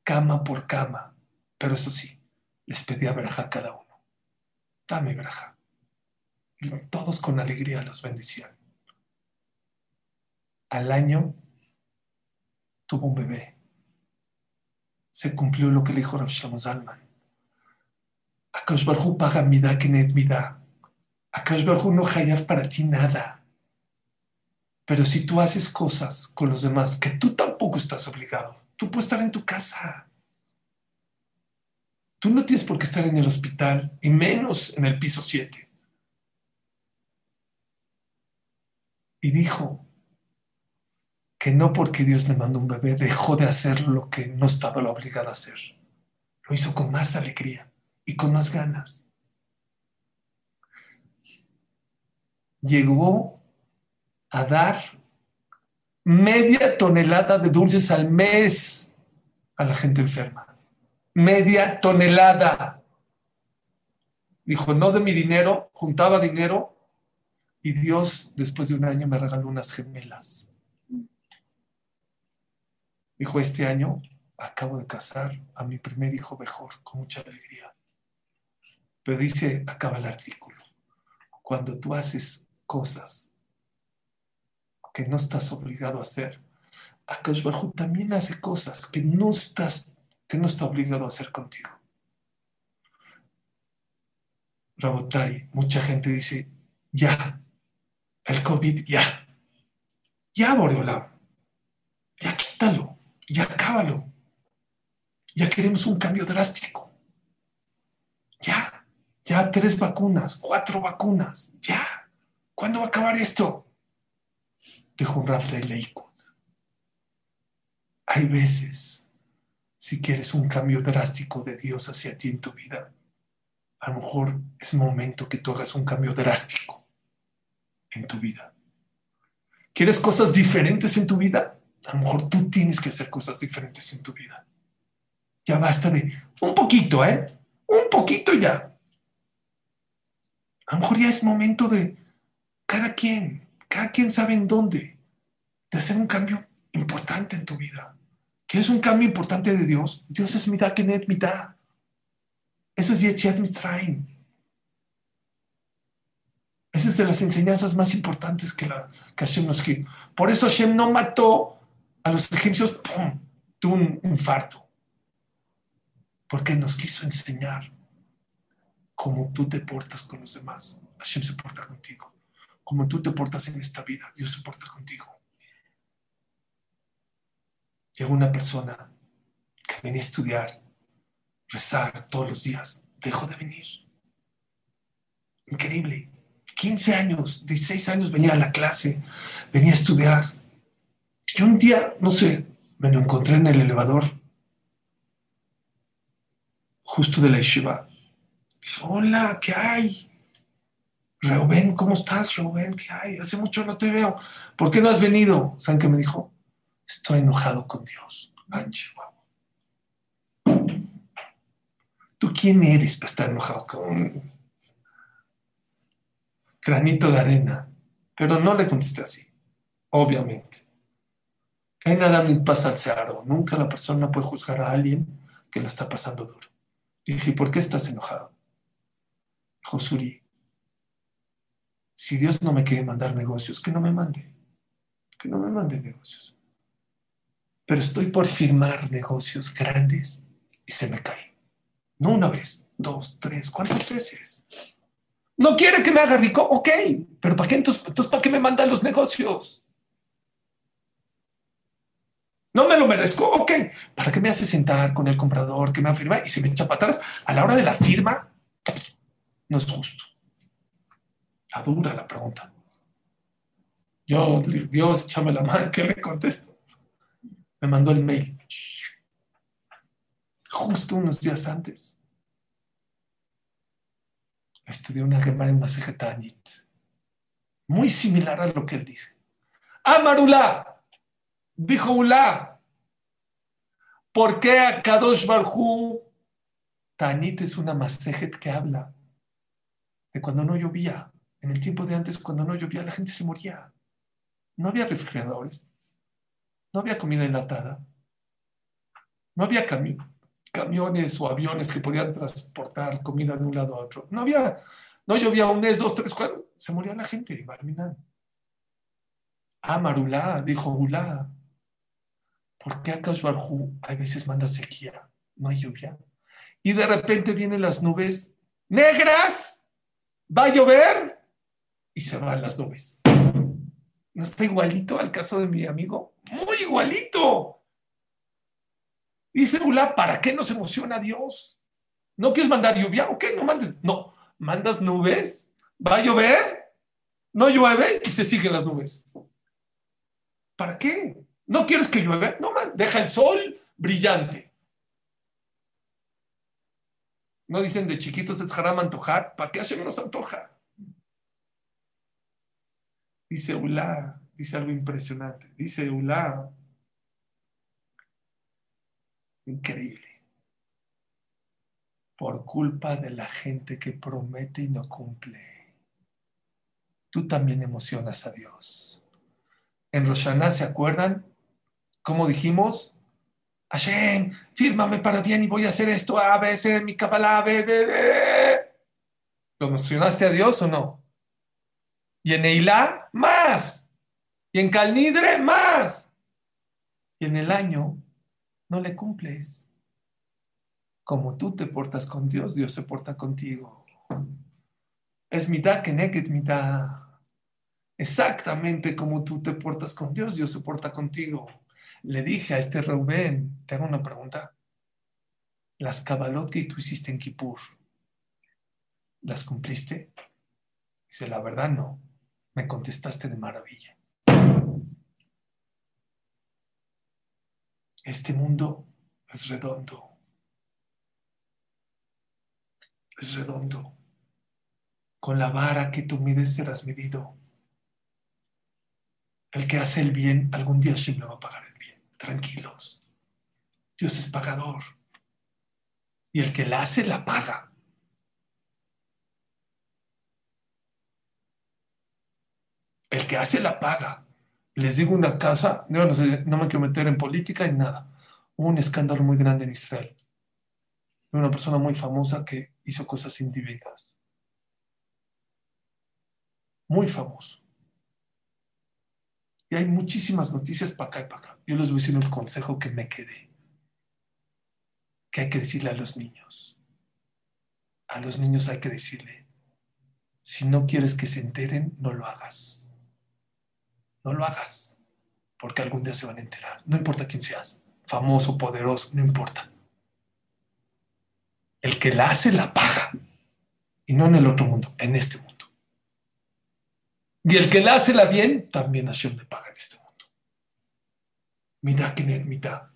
cama por cama, pero eso sí, les pedía braja a cada uno. Dame braja. Y todos con alegría los bendicían. Al año tuvo un bebé. Se cumplió lo que le dijo Rav Shlomo Zalman. Akash Barhu paga mida kenet mida. Akash Barhu no hayaf para ti nada. Pero si tú haces cosas con los demás que tú tampoco estás obligado, Tú puedes estar en tu casa. Tú no tienes por qué estar en el hospital, y menos en el piso 7. Y dijo que no porque Dios le mandó un bebé dejó de hacer lo que no estaba obligado a hacer. Lo hizo con más alegría y con más ganas. Llegó a dar media tonelada de dulces al mes a la gente enferma. Media tonelada. Dijo, no de mi dinero, juntaba dinero y Dios después de un año me regaló unas gemelas. Dijo, este año acabo de casar a mi primer hijo mejor, con mucha alegría. Pero dice, acaba el artículo, cuando tú haces cosas que no estás obligado a hacer. Akash Barhu también hace cosas que no estás, que no está obligado a hacer contigo. Rabotai, mucha gente dice, ya, el COVID, ya, ya, Boreolam, ya quítalo, ya cábalo, ya queremos un cambio drástico, ya, tres vacunas, cuatro vacunas, ya, ¿cuándo va a acabar esto? dijo un de Leikud. Hay veces, si quieres un cambio drástico de Dios hacia ti en tu vida, a lo mejor es momento que tú hagas un cambio drástico en tu vida. ¿Quieres cosas diferentes en tu vida? A lo mejor tú tienes que hacer cosas diferentes en tu vida. Ya basta de un poquito, ¿eh? Un poquito ya. A lo mejor ya es momento de cada quien, cada quien sabe en dónde, de hacer un cambio importante en tu vida. ¿Qué es un cambio importante de Dios? Dios es mitad Kenet mitad. Eso es Yetziat Mitzrayim. Esa es de las enseñanzas más importantes que, la, que Hashem nos quiere. Por eso Hashem no mató a los egipcios, ¡pum! Tuvo un infarto. Porque nos quiso enseñar cómo tú te portas con los demás. Hashem se porta contigo. Como tú te portas en esta vida, Dios se porta contigo. Llegó una persona que venía a estudiar, rezar todos los días, dejó de venir. Increíble. 15 años, 16 años venía a la clase, venía a estudiar. Y un día, no sé, me lo encontré en el elevador, justo de la yeshiva. Hola, ¿qué hay? Reuben, ¿cómo estás, Reuben? ¿Qué hay? Hace mucho no te veo. ¿Por qué no has venido? ¿Saben qué me dijo? Estoy enojado con Dios. ¿Tú quién eres para estar enojado con granito de arena? Pero no le contesté así, obviamente. Hay nada ni pasa al cearo. Nunca la persona puede juzgar a alguien que la está pasando duro. Y dije, ¿por qué estás enojado? Josuri, si Dios no me quiere mandar negocios, que no me mande. Que no me mande negocios. Pero estoy por firmar negocios grandes y se me cae. No una vez, dos, tres, ¿cuántas veces? No quiere que me haga rico, ok, pero ¿para qué entonces, para qué me mandan los negocios? No me lo merezco, ok. ¿Para qué me hace sentar con el comprador que me ha firmado y se me echa para atrás? A la hora de la firma, no es justo. Está dura la pregunta. Yo, Dios, échame la mano, ¿qué le contesto? Me mandó el mail. Justo unos días antes. Estudié una gemara en Masejetanit. Muy similar a lo que él dice. Amarula, dijo Ula. ¿Por qué a Kadosh Barhu? Tanit es una Masejet que habla cuando no llovía. En el tiempo de antes, cuando no llovía, la gente se moría. No había refrigeradores. No había comida enlatada. No había camiones o aviones que podían transportar comida de un lado a otro. No había, no llovía un mes, dos, tres, cuatro. Se moría la gente, Barminan. Ah, Marulá, dijo Ulá. ¿Por qué acá Barjú hay veces manda sequía? No hay lluvia. Y de repente vienen las nubes negras. Va a llover y se van las nubes. ¿No está igualito al caso de mi amigo? Muy igualito. Dice Ula, ¿para qué nos emociona Dios? ¿No quieres mandar lluvia? Ok, no mandes. No, mandas nubes, va a llover, no llueve y se siguen las nubes. ¿Para qué? ¿No quieres que llueve? No, man, deja el sol brillante. No dicen de chiquitos es haram antojar. ¿Para qué Hashem nos antoja? Dice Ula, dice algo impresionante. Dice Ula, increíble. Por culpa de la gente que promete y no cumple, tú también emocionas a Dios. En Roshaná, ¿se acuerdan? ¿Cómo dijimos? Hashem, fírmame para bien y voy a hacer esto, a veces mi Kabbalah, ¿Lo emocionaste a Dios o no? Y en Eilá, más. Y en Calnidre, más. Y en el año, no le cumples. Como tú te portas con Dios, Dios se porta contigo. Es mitad que neked mitad. Exactamente como tú te portas con Dios, Dios se porta contigo. Le dije a este Reuben, te hago una pregunta. Las cabalot que tú hiciste en Kippur, ¿las cumpliste? Dice, la verdad no me contestaste de maravilla. Este mundo es redondo. Es redondo. Con la vara que tú mides serás medido. El que hace el bien, algún día siempre va a pagar. Tranquilos. Dios es pagador. Y el que la hace, la paga. El que hace, la paga. Les digo una casa, no, me quiero meter en política ni nada. Hubo un escándalo muy grande en Israel. Una persona muy famosa que hizo cosas indebidas. Muy famoso. Y hay muchísimas noticias para acá y para acá. Yo les voy a decir un consejo que me quedé. Que hay que decirle a los niños. A los niños hay que decirle, si no quieres que se enteren, no lo hagas. No lo hagas. Porque algún día se van a enterar. No importa quién seas. Famoso, poderoso, no importa. El que la hace, la paga. Y no en el otro mundo, en este mundo. Y el que la hace la bien, también Hashem le paga en este mundo. Mira, Kenneth, mira.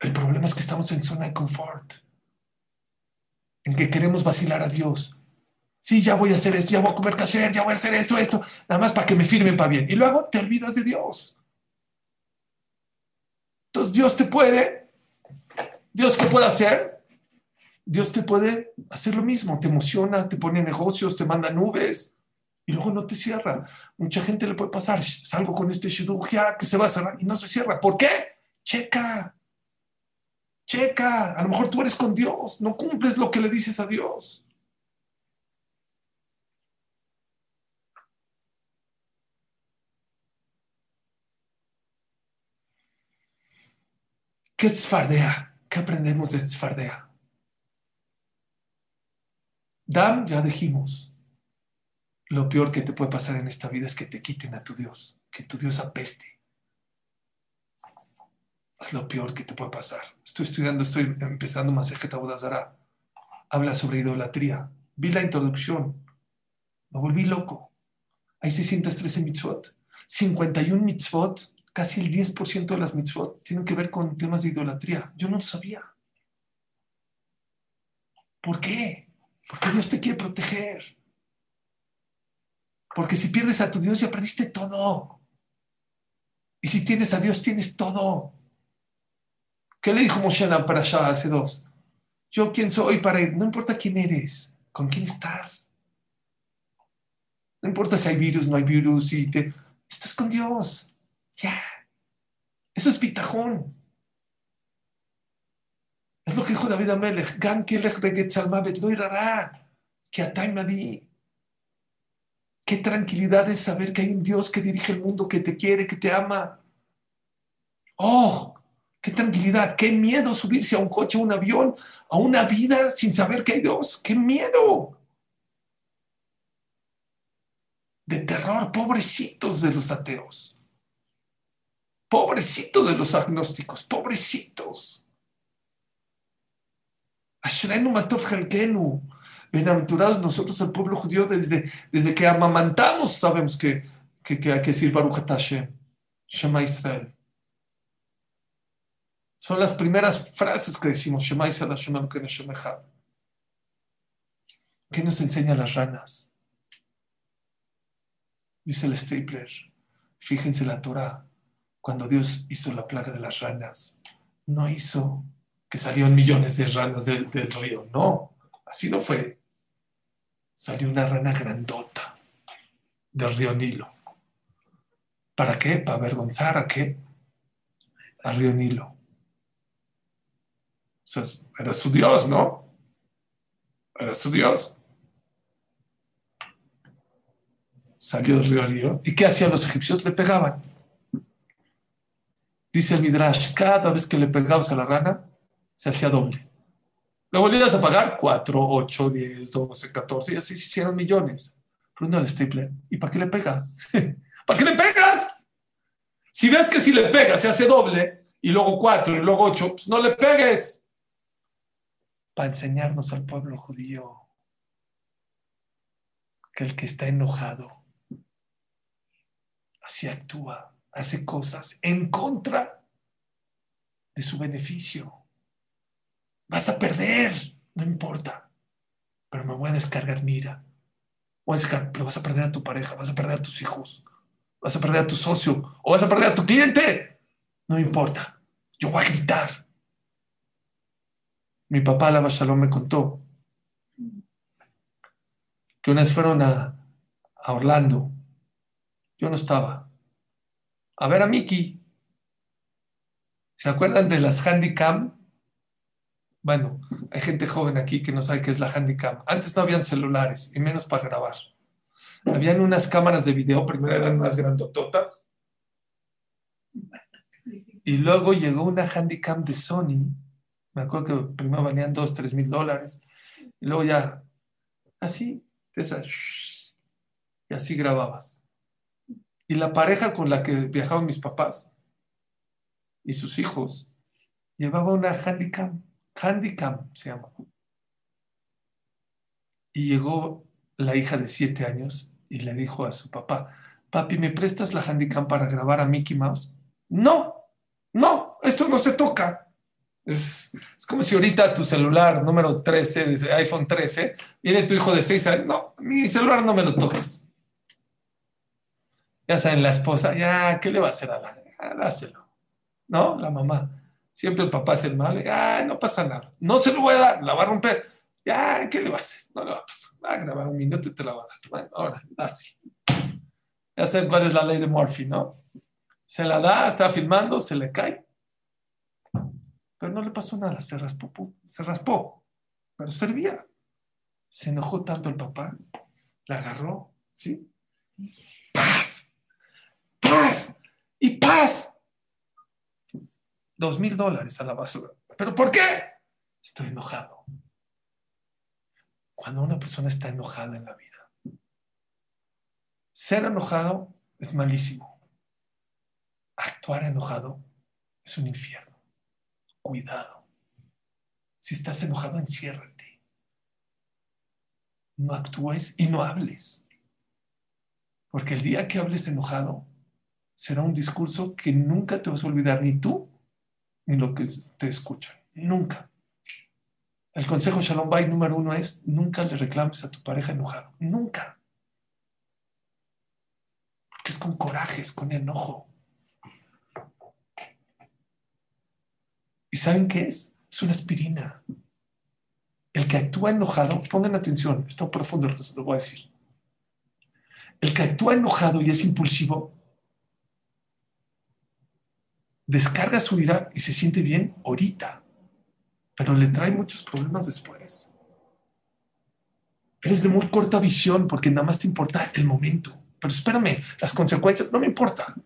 El problema es que estamos en zona de confort, en que queremos vacilar a Dios. Sí, ya voy a hacer esto, ya voy a comer kasher, ya voy a hacer esto, esto, nada más para que me firmen para bien. Y luego te olvidas de Dios. Entonces Dios te puede, Dios qué puede hacer? Dios te puede hacer lo mismo, te emociona, te pone negocios, te manda nubes, y luego no te cierra. Mucha gente le puede pasar, salgo con este shidduch que se va a cerrar y no se cierra. ¿Por qué? Checa. Checa. A lo mejor tú eres con Dios, no cumples lo que le dices a Dios. ¿Qué es fardea? ¿Qué aprendemos de fardea? Dan, ya dijimos, lo peor que te puede pasar en esta vida es que te quiten a tu Dios, que tu Dios apeste. Es lo peor que te puede pasar. Estoy estudiando, estoy empezando Masejet Abudazara. Habla sobre idolatría. Vi la introducción. Me volví loco. Hay 613 mitzvot. 51 mitzvot, casi el 10% de las mitzvot tienen que ver con temas de idolatría. Yo no sabía. ¿Por qué? Porque Dios te quiere proteger. Porque si pierdes a tu Dios ya perdiste todo. Y si tienes a Dios tienes todo. ¿Qué le dijo Moshe para allá hace dos? Yo quién soy para él. No importa quién eres, con quién estás. No importa si hay virus, no hay virus, si te... Estás con Dios. Ya. Eso es pitajón. Es lo que dijo David Amelech. Gan kelech begetzalmavet lo irará. Que atay madi. Qué tranquilidad es saber que hay un Dios que dirige el mundo, que te quiere, que te ama. Oh, qué tranquilidad, qué miedo subirse a un coche, a un avión, a una vida sin saber que hay Dios. Qué miedo. De terror, pobrecitos de los ateos. Pobrecitos de los agnósticos, pobrecitos. Ashrenu matov Bienaventurados nosotros, el pueblo judío, desde, desde que amamantamos, sabemos que, que, hay que decir Baruch Hashem, Shema Israel. Son las primeras frases que decimos, Shema Israel, Shema ¿Qué nos enseñan las ranas? Dice el Stapler, fíjense la Torah, cuando Dios hizo la plaga de las ranas, no hizo que salieron millones de ranas del, del río, no, así no fue salió una rana grandota del río Nilo. ¿Para qué? Para avergonzar a qué? Al río Nilo. era su Dios, ¿no? Era su Dios. Salió del río Nilo. ¿Y qué hacían los egipcios? Le pegaban. Dice el Midrash, cada vez que le pegabas a la rana, se hacía doble. Lo volvías a pagar 4, 8, 10, 12, 14 y así se hicieron millones. Pero no el stapler. ¿Y para qué le pegas? [laughs] ¿Para qué le pegas? Si ves que si le pegas se hace doble y luego 4 y luego 8, pues no le pegues. Para enseñarnos al pueblo judío que el que está enojado así actúa, hace cosas en contra de su beneficio. Vas a perder, no importa. Pero me voy a descargar mira. Voy a descargar, pero vas a perder a tu pareja, vas a perder a tus hijos, vas a perder a tu socio o vas a perder a tu cliente. No importa. Yo voy a gritar. Mi papá, la Shalom, me contó que una vez fueron a, a Orlando. Yo no estaba. A ver a Mickey. ¿Se acuerdan de las Handicam? Bueno, hay gente joven aquí que no sabe qué es la Handicam. Antes no habían celulares y menos para grabar. Habían unas cámaras de video, primero eran unas grandototas. Y luego llegó una Handicam de Sony. Me acuerdo que primero venían dos, tres mil dólares. Y luego ya, así, esas, y así grababas. Y la pareja con la que viajaban mis papás y sus hijos llevaba una Handicam. Handicam se llama. Y llegó la hija de siete años y le dijo a su papá, papi, ¿me prestas la Handicam para grabar a Mickey Mouse? No, no, esto no se toca. Es, como si ahorita tu celular número 13, iPhone 13, viene tu hijo de 6 años, no, mi celular no me lo toques. Ya saben, la esposa, ya, ¿qué le va a hacer a la? dáselo. ¿No? La mamá. Siempre el papá es el malo, ah, no pasa nada. No se lo voy a dar, la va a romper. Ya, ¿qué le va a hacer? No le va a pasar. Va a grabar un minuto y te la va a dar. Bueno, ahora, así. Ya saben cuál es la ley de Murphy, ¿no? Se la da, está filmando, se le cae. Pero no le pasó nada, se raspó, se raspó. Pero servía. Se enojó tanto el papá, la agarró, ¿sí? ¡Paz! ¡Paz! ¡Y paz! Dos mil dólares a la basura. ¿Pero por qué? Estoy enojado cuando una persona está enojada en la vida. Ser enojado es malísimo. Actuar enojado es un infierno. Cuidado. Si estás enojado, enciérrate. No actúes y no hables. Porque el día que hables enojado, será un discurso que nunca te vas a olvidar, ni tú, ni lo que te escuchan. Nunca. El consejo Shalom Bay número uno es nunca le reclames a tu pareja enojado. Nunca. Porque es con coraje, es con enojo. ¿Y saben qué es? Es una aspirina. El que actúa enojado, pongan atención, está profundo lo que se lo voy a decir. El que actúa enojado y es impulsivo, descarga su ira y se siente bien ahorita pero le trae muchos problemas después. Eres de muy corta visión porque nada más te importa el momento. Pero espérame, las consecuencias no me importan.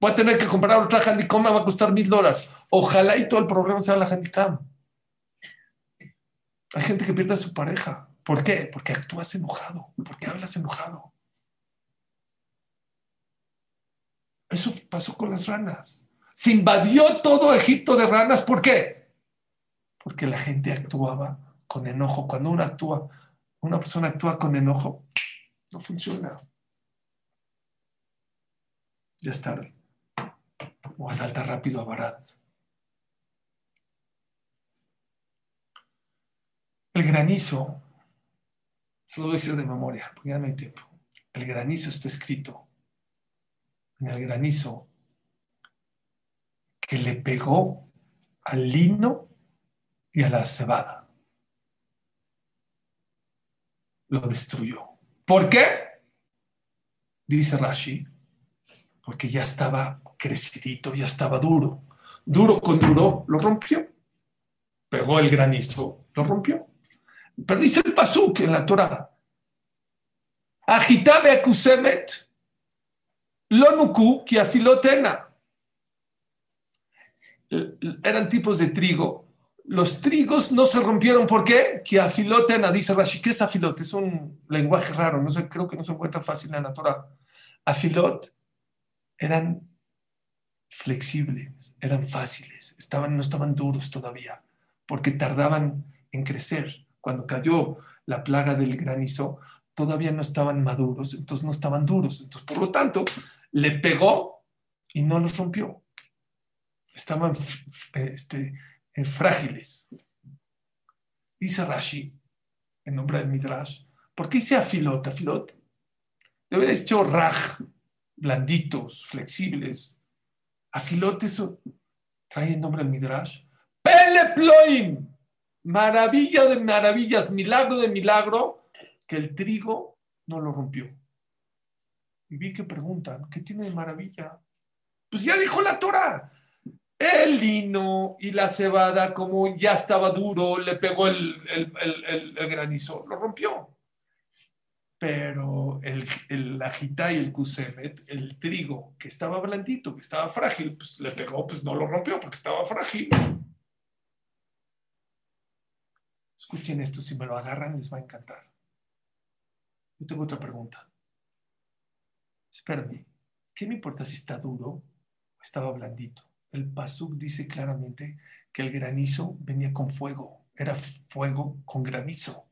Voy a tener que comprar otra handicam, me va a costar mil dólares. Ojalá y todo el problema sea la handicam. Hay gente que pierde a su pareja. ¿Por qué? Porque actúas enojado, porque hablas enojado. Eso pasó con las ranas. Se invadió todo Egipto de ranas. ¿Por qué? porque la gente actuaba con enojo. Cuando uno actúa, una persona actúa con enojo, no funciona. Ya es tarde. Voy a saltar rápido a Barat. El granizo, se lo voy a decir de memoria, porque ya no hay tiempo. El granizo está escrito en el granizo que le pegó al lino y a la cebada. Lo destruyó. ¿Por qué? Dice Rashi, porque ya estaba crecidito, ya estaba duro. Duro con duro, lo rompió. Pegó el granizo, lo rompió. Pero dice el pasuk en la Torah. Agitabe akusemet, lo nuku ki afilotena. Eran tipos de trigo los trigos no se rompieron. ¿Por qué? Que afilotena, dice Rashi. ¿Qué es afilot? Es un lenguaje raro, no sé, creo que no se encuentra fácil en la Torah. Afilot eran flexibles, eran fáciles, estaban, no estaban duros todavía, porque tardaban en crecer. Cuando cayó la plaga del granizo, todavía no estaban maduros, entonces no estaban duros. Entonces, por lo tanto, le pegó y no los rompió. Estaban este, frágiles. Dice Rashi, en nombre del Midrash, ¿por qué dice afilot? Afilot. Le hubiera dicho raj, blanditos, flexibles. Afilot, eso trae el nombre del Midrash. Peleploim. maravilla de maravillas, milagro de milagro, que el trigo no lo rompió. Y vi que preguntan, ¿qué tiene de maravilla? Pues ya dijo la Torah. El lino y la cebada, como ya estaba duro, le pegó el, granizo, lo rompió. Pero el, el y el kusemet, el trigo que estaba blandito, que estaba frágil, pues le pegó, pues no lo rompió porque estaba frágil. Escuchen esto, si me lo agarran les va a encantar. Yo tengo otra pregunta. Espérame, ¿qué me importa si está duro o estaba blandito? El Pasuk dice claramente que el granizo venía con fuego, era fuego con granizo.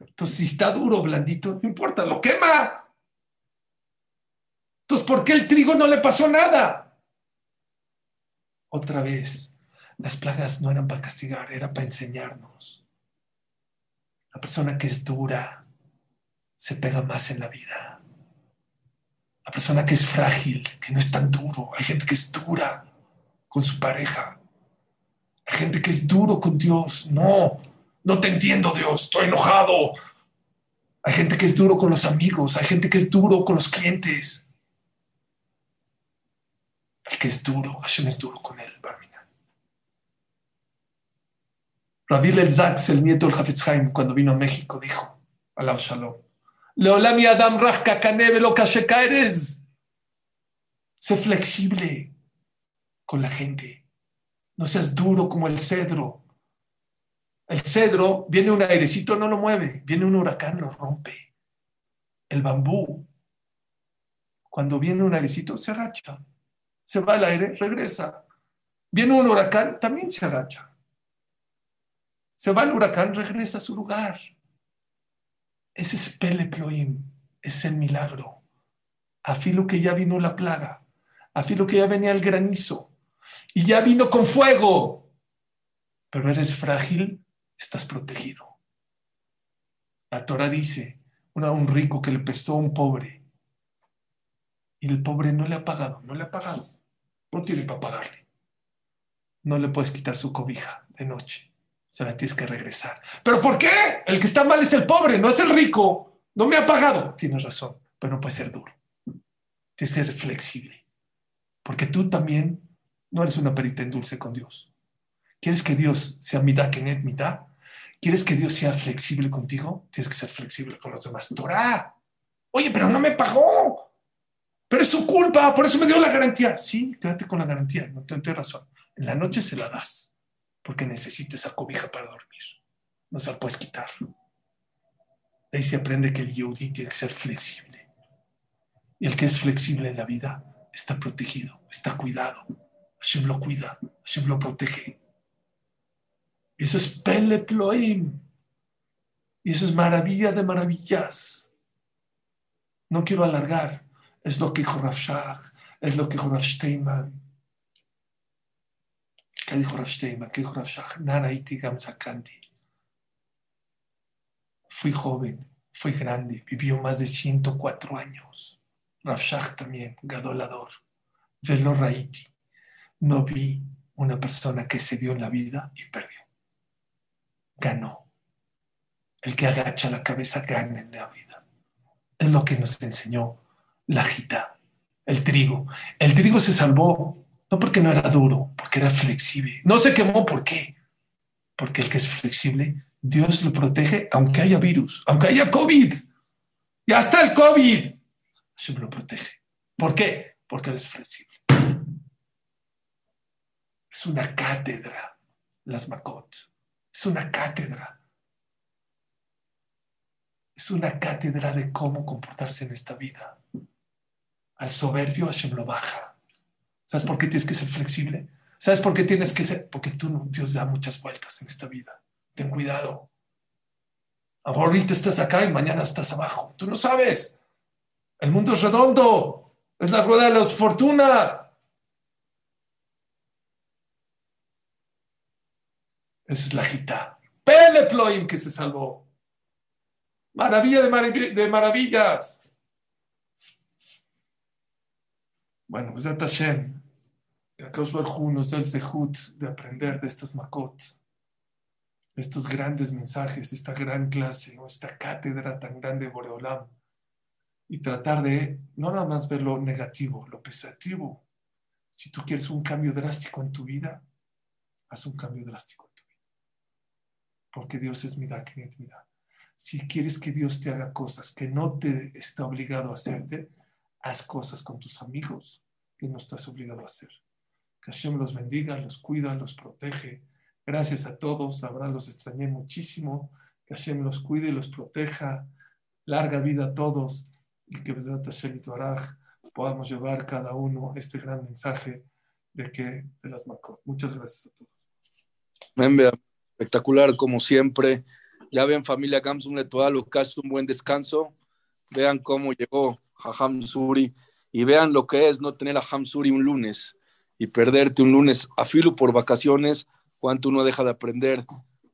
Entonces, si está duro blandito, no importa, lo quema. Entonces, ¿por qué el trigo no le pasó nada? Otra vez, las plagas no eran para castigar, era para enseñarnos. La persona que es dura se pega más en la vida. La persona que es frágil, que no es tan duro. Hay gente que es dura con su pareja. Hay gente que es duro con Dios. No, no te entiendo Dios, estoy enojado. Hay gente que es duro con los amigos. Hay gente que es duro con los clientes. El que es duro, Hashem es duro con él, Rabbi El Zaks, el nieto del Hafetz cuando vino a México, dijo, Alab Shalom, Leolami Adam Rachka lo eres. Sé flexible con la gente. No seas duro como el cedro. El cedro, viene un airecito, no lo mueve. Viene un huracán, lo rompe. El bambú, cuando viene un airecito, se agacha. Se va al aire, regresa. Viene un huracán, también se agacha. Se va el huracán, regresa a su lugar. Ese es Peleploim, es el milagro. Afilo que ya vino la plaga, afilo que ya venía el granizo y ya vino con fuego. Pero eres frágil, estás protegido. La Torah dice, una, un rico que le prestó a un pobre y el pobre no le ha pagado, no le ha pagado, no tiene para pagarle. No le puedes quitar su cobija de noche se la tienes que regresar. ¿Pero por qué? El que está mal es el pobre, no es el rico. No me ha pagado. Tienes razón, pero no puede ser duro. Tienes que ser flexible. Porque tú también no eres una perita en dulce con Dios. ¿Quieres que Dios sea mitad que net mitad? ¿Quieres que Dios sea flexible contigo? Tienes que ser flexible con los demás. Torah. Oye, pero no me pagó. Pero es su culpa, por eso me dio la garantía. Sí, quédate con la garantía, no tienes razón. En la noche se la das porque necesita esa cobija para dormir. No se la puedes quitar. ahí se aprende que el Yehudi tiene que ser flexible. Y el que es flexible en la vida está protegido, está cuidado. Hashem lo cuida, Hashem lo protege. Y eso es Peleploim. Y eso es maravilla de maravillas. No quiero alargar. Es lo que dijo Rav es lo que dijo Rav Steinman ¿Qué dijo Rav? ¿Qué dijo Rav Fui joven, fui grande, vivió más de 104 años. Rav también, gadolador. Velo Raiti. No vi una persona que se dio en la vida y perdió. Ganó. El que agacha la cabeza gana en la vida. Es lo que nos enseñó la gita, el trigo. El trigo se salvó no porque no era duro, porque era flexible. No se quemó, ¿por qué? Porque el que es flexible, Dios lo protege aunque haya virus, aunque haya COVID. Y hasta el COVID, se lo protege. ¿Por qué? Porque es flexible. Es una cátedra, las Makot. Es una cátedra. Es una cátedra de cómo comportarse en esta vida. Al soberbio Hashem lo baja. ¿Sabes por qué tienes que ser flexible? ¿Sabes por qué tienes que ser? Porque tú, Dios da muchas vueltas en esta vida. Ten cuidado. Ahorita estás acá y mañana estás abajo. Tú no sabes. El mundo es redondo. Es la rueda de la fortuna. Esa es la gita. Peleploim que se salvó. Maravilla de, maravillas. Bueno, pues Hashem, nos da el zehut de aprender de estas makot. estos grandes mensajes, esta gran clase, esta cátedra tan grande de Boreolam, y tratar de no nada más ver lo negativo, lo pesativo. Si tú quieres un cambio drástico en tu vida, haz un cambio drástico. Porque Dios es mida, que mida. Si quieres que Dios te haga cosas que no te está obligado a hacerte, haz cosas con tus amigos que no estás obligado a hacer. Que Hashem los bendiga, los cuida, los protege. Gracias a todos, la verdad los extrañé muchísimo. Que Hashem los cuide y los proteja. Larga vida a todos y que Hashem y podamos llevar cada uno este gran mensaje de que de las Makot. Muchas gracias a todos. Espectacular, como siempre. Ya ven, familia Gamsum Letoal, es un buen descanso. Vean cómo llegó Jajam Suri y vean lo que es no tener a Hamsuri un lunes y perderte un lunes a filo por vacaciones, cuánto uno deja de aprender,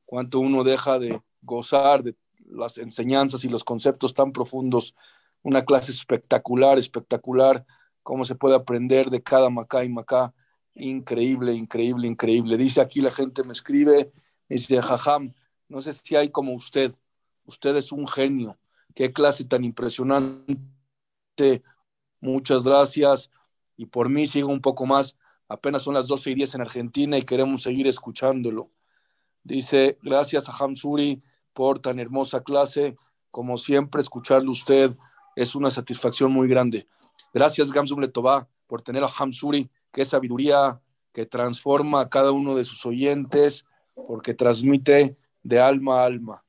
cuánto uno deja de gozar de las enseñanzas y los conceptos tan profundos. Una clase espectacular, espectacular, cómo se puede aprender de cada Macá y Macá. Increíble, increíble, increíble. Dice aquí la gente, me escribe, dice, Jajam, no sé si hay como usted, usted es un genio, qué clase tan impresionante muchas gracias. Y por mí sigo un poco más. Apenas son las 12 y 10 en Argentina y queremos seguir escuchándolo. Dice, gracias a Hamsuri por tan hermosa clase. Como siempre, escucharlo usted es una satisfacción muy grande. Gracias, Gamsum Letová, por tener a Hamsuri, que es sabiduría que transforma a cada uno de sus oyentes, porque transmite de alma a alma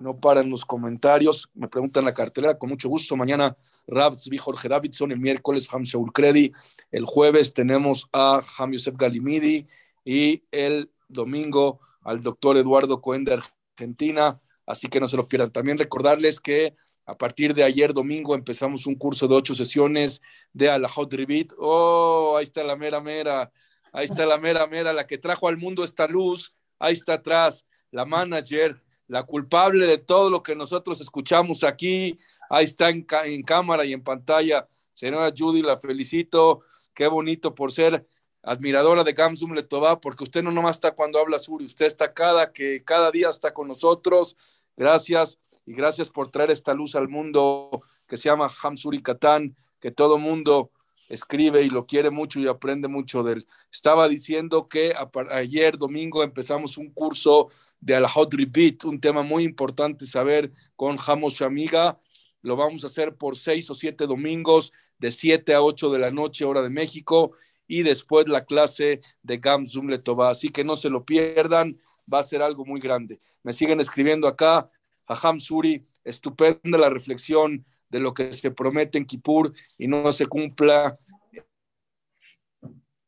no paran los comentarios, me preguntan la cartelera, con mucho gusto. Mañana Rabs Jorge Davidson, el miércoles Ham Shaul Kredi, el jueves tenemos a Ham Yosef Galimidi y el domingo al doctor Eduardo Cohen de Argentina, así que no se lo pierdan. También recordarles que a partir de ayer domingo empezamos un curso de ocho sesiones de Alajot Ribit. Oh, ahí está la mera mera, ahí está la mera mera, la que trajo al mundo esta luz, ahí está atrás, la manager la culpable de todo lo que nosotros escuchamos aquí. Ahí está en, cámara y en pantalla. Señora Judy, la felicito. Qué bonito por ser admiradora de Gamsum Letová, porque usted no nomás está cuando habla Suri, usted está cada, que cada día está con nosotros. Gracias y gracias por traer esta luz al mundo que se llama Hamsuri Katán, que todo mundo escribe y lo quiere mucho y aprende mucho de él. Estaba diciendo que ayer domingo empezamos un curso de Al-Hot Repeat, un tema muy importante saber con Jamos Amiga. Lo vamos a hacer por seis o siete domingos, de siete a ocho de la noche, hora de México, y después la clase de Gam Zoom Letová. Así que no se lo pierdan, va a ser algo muy grande. Me siguen escribiendo acá, Jajam Suri, estupenda la reflexión de lo que se promete en Kippur y no se cumpla.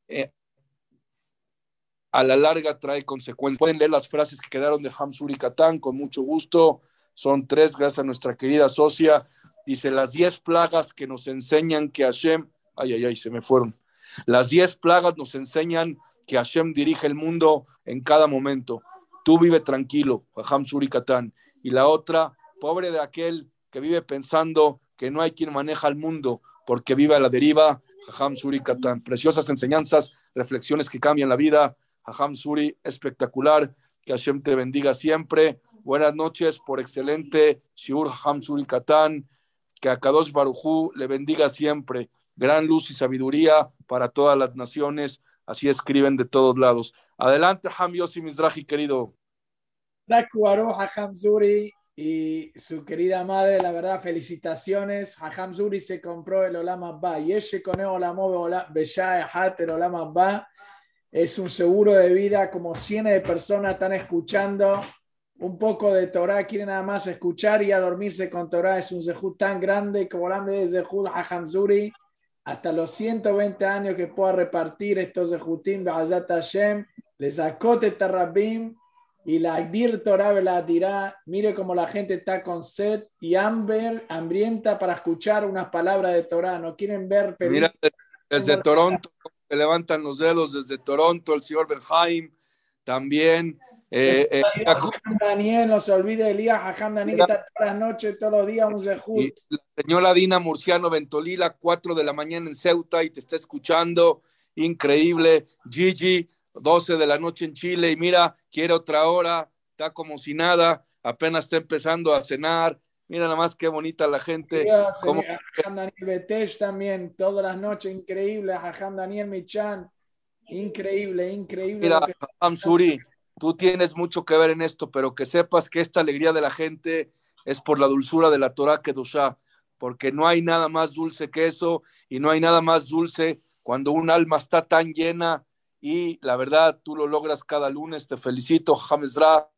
Eh, a la larga trae consecuencias. Pueden leer las frases que quedaron de Hamsur y Katán con mucho gusto. Son tres, gracias a nuestra querida socia. Dice, las diez plagas que nos enseñan que Hashem, ay, ay, ay, se me fueron. Las diez plagas nos enseñan que Hashem dirige el mundo en cada momento. Tú vive tranquilo, Hamsur y Katán. Y la otra, pobre de aquel que vive pensando que no hay quien maneja el mundo porque vive a la deriva, Jajam Suri Katán. Preciosas enseñanzas, reflexiones que cambian la vida. Jajam Suri, espectacular. Que Hashem te bendiga siempre. Buenas noches por excelente Shiur Jajam Suri Katán. Que a Kadosh Barujú le bendiga siempre. Gran luz y sabiduría para todas las naciones. Así escriben de todos lados. Adelante, Ham Yossi Mizrahi, querido. Jajam Suri y su querida madre, la verdad, felicitaciones. Jajam Suri se compró el Olama Ba. Y ese con el Olama Ba es un seguro de vida, como cientos de personas están escuchando un poco de Torah, quieren nada más escuchar y a dormirse con Torah. Es un zehut tan grande como grande de zehut Hamzuri, hasta los 120 años que pueda repartir estos zehutim de Hashem, les acote tarabim y la dir Torah la dirá. Mire cómo la gente está con sed y hambre, hambrienta para escuchar unas palabras de Torah. No quieren ver. Mira, desde Toronto se levantan los dedos desde Toronto, el señor Benjaim también. Eh, eh, Daniel, no se olvide Elías Jajam Daniel, que está todas las noches, todos los días, un y La señora Dina Murciano Ventolila, 4 de la mañana en Ceuta y te está escuchando. Increíble. Gigi, 12 de la noche en Chile y mira, quiere otra hora. está como si nada, apenas está empezando a cenar. Mira nada más qué bonita la gente. Como... Daniel Betesh también, todas las noches, increíble. Jajam Daniel Michan, increíble, increíble. Mira, Jajam Suri, tú tienes mucho que ver en esto, pero que sepas que esta alegría de la gente es por la dulzura de la Torah Kedushá, porque no hay nada más dulce que eso y no hay nada más dulce cuando un alma está tan llena y la verdad tú lo logras cada lunes. Te felicito, Hamezra.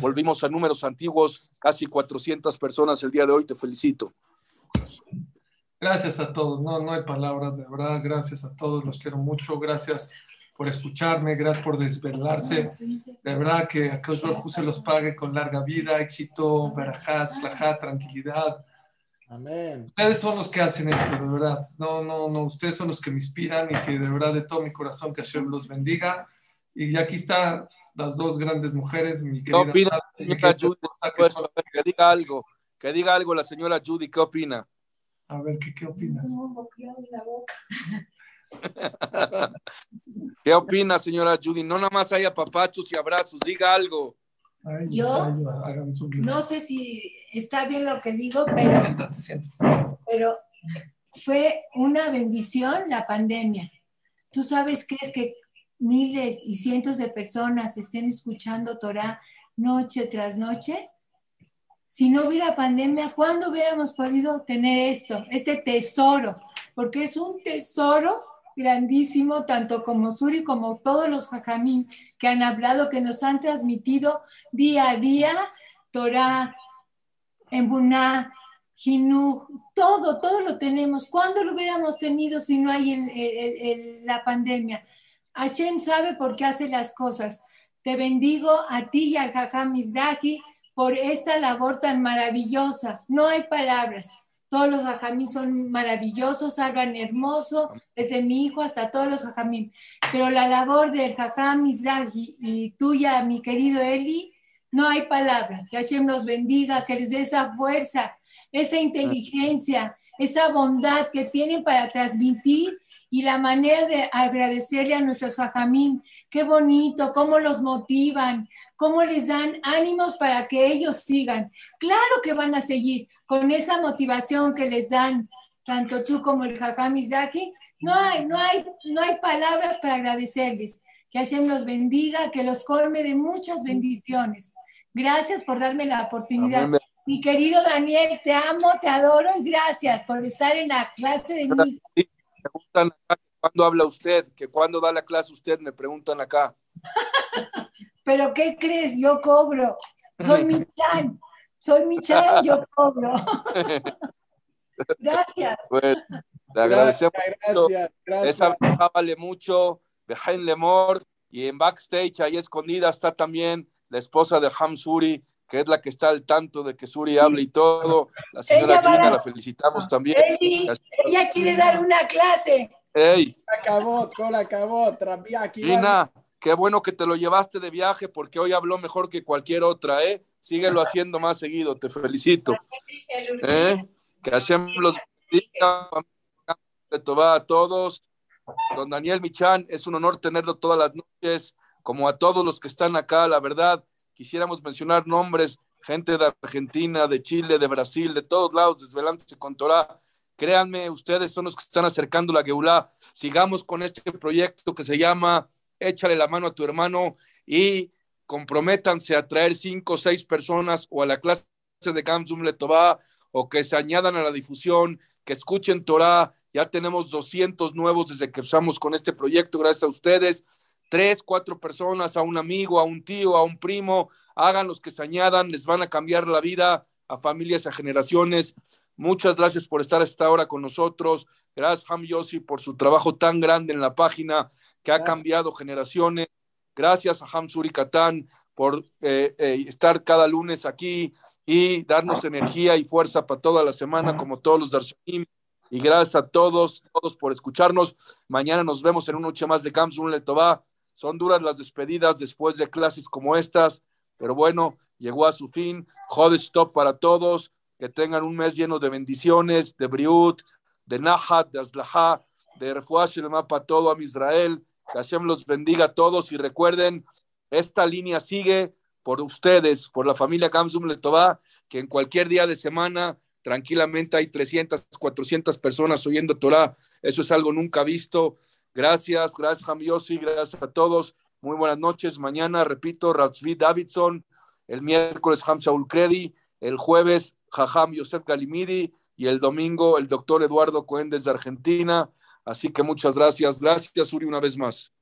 Volvimos a números antiguos, casi 400 personas el día de hoy. Te felicito. Gracias a todos. No, no hay palabras, de verdad. Gracias a todos. Los quiero mucho. Gracias por escucharme. Gracias por desvelarse. De verdad que a Dios se los pague con larga vida, éxito, verajás, lajá, tranquilidad Amén. Ustedes son los que hacen esto, de verdad. No, no, no. Ustedes son los que me inspiran y que de verdad de todo mi corazón que Hashem los bendiga. Y aquí están las dos grandes mujeres, mi querida. ¿Qué opina señora Judy? Que, diga algo. Que diga algo la señora Judy. ¿Qué opina? A ver, ¿qué, qué opinas? [laughs] ¿Qué opina, señora Judy? No nada más haya papachos y abrazos. Diga algo. Yo no sé si está bien lo que digo, pero, pero fue una bendición la pandemia. Tú sabes qué es que miles y cientos de personas estén escuchando Torah noche tras noche. Si no hubiera pandemia, ¿cuándo hubiéramos podido tener esto, este tesoro? Porque es un tesoro grandísimo, tanto como Suri como todos los jajamín que han hablado, que nos han transmitido día a día, Torah, Embuná, Jinú, todo, todo lo tenemos. ¿Cuándo lo hubiéramos tenido si no hay el, la pandemia? Hashem sabe por qué hace las cosas. Te bendigo a ti y al Jajam por esta labor tan maravillosa. No hay palabras. Todos los jajamín son maravillosos, hablan hermoso, desde mi hijo hasta todos los jajamín. Pero la labor del jajam Mizrahi y tuya, mi querido Eli, no hay palabras. Que Hashem los bendiga, que les dé esa fuerza, esa inteligencia, esa bondad que tienen para transmitir y la manera de agradecerle a nuestros jajamín. Qué bonito, cómo los motivan, cómo les dan ánimos para que ellos sigan. Claro que van a seguir con esa motivación que les dan tanto tú como el Hakam No hay, no, hay, no hay palabras para agradecerles. Que Hashem los bendiga, que los colme de muchas bendiciones. Gracias por darme la oportunidad. Mi querido Daniel, te amo, te adoro y gracias por estar en la clase de mí. Me preguntan acá cuándo habla usted, que cuándo da la clase usted, me preguntan acá. [laughs] Pero ¿qué crees? Yo cobro. Soy [laughs] mi chan. Soy mi chan, yo cobro. [laughs] gracias. Bueno, le agradecemos. Gracias, gracias, Esa vale mucho. Behind Lemor. Y en backstage, ahí escondida, está también la esposa de Ham Suri, que es la que está al tanto de que Suri hable y todo. La señora Gina, la felicitamos también. ella quiere dar una clase. Ey. Acabó, con acabó. Gina, Qué bueno que te lo llevaste de viaje porque hoy habló mejor que cualquier otra, ¿eh? Síguelo haciendo más seguido, te felicito. ¿Eh? Que Hashem los bendiga, a todos. Don Daniel Michan, es un honor tenerlo todas las noches, como a todos los que están acá, la verdad, quisiéramos mencionar nombres, gente de Argentina, de Chile, de Brasil, de todos lados, desvelándose con Torah. Créanme, ustedes son los que están acercando la Geulá. Sigamos con este proyecto que se llama échale la mano a tu hermano y comprométanse a traer cinco o seis personas o a la clase de Gamsum Letová o que se añadan a la difusión, que escuchen Torah. Ya tenemos 200 nuevos desde que empezamos con este proyecto, gracias a ustedes. Tres, cuatro personas, a un amigo, a un tío, a un primo, hagan los que se añadan, les van a cambiar la vida a familias, a generaciones. Muchas gracias por estar esta hora con nosotros. Gracias, Ham Yossi, por su trabajo tan grande en la página que ha cambiado generaciones. Gracias a Ham Suri por eh, eh, estar cada lunes aquí y darnos energía y fuerza para toda la semana, como todos los Darshanim. Y gracias a todos, todos por escucharnos. Mañana nos vemos en una noche más de Kamsun Letová. Son duras las despedidas después de clases como estas, pero bueno, llegó a su fin. Jode stop para todos que tengan un mes lleno de bendiciones, de briut, de nahat, de aslahá, de refuash el mapa todo a Israel. Que Hashem los bendiga a todos y recuerden, esta línea sigue por ustedes, por la familia Kamsum Letová, que en cualquier día de semana tranquilamente hay 300, 400 personas oyendo Torah. Eso es algo nunca visto. Gracias, gracias Yossi, gracias a todos. Muy buenas noches. Mañana, repito, Ratzvi Davidson. El miércoles, Ham Shaul Credi. El jueves, Jajam Yosef Galimidi. Y el domingo, el doctor Eduardo Cohen desde Argentina. Así que muchas gracias. Gracias, Uri, una vez más.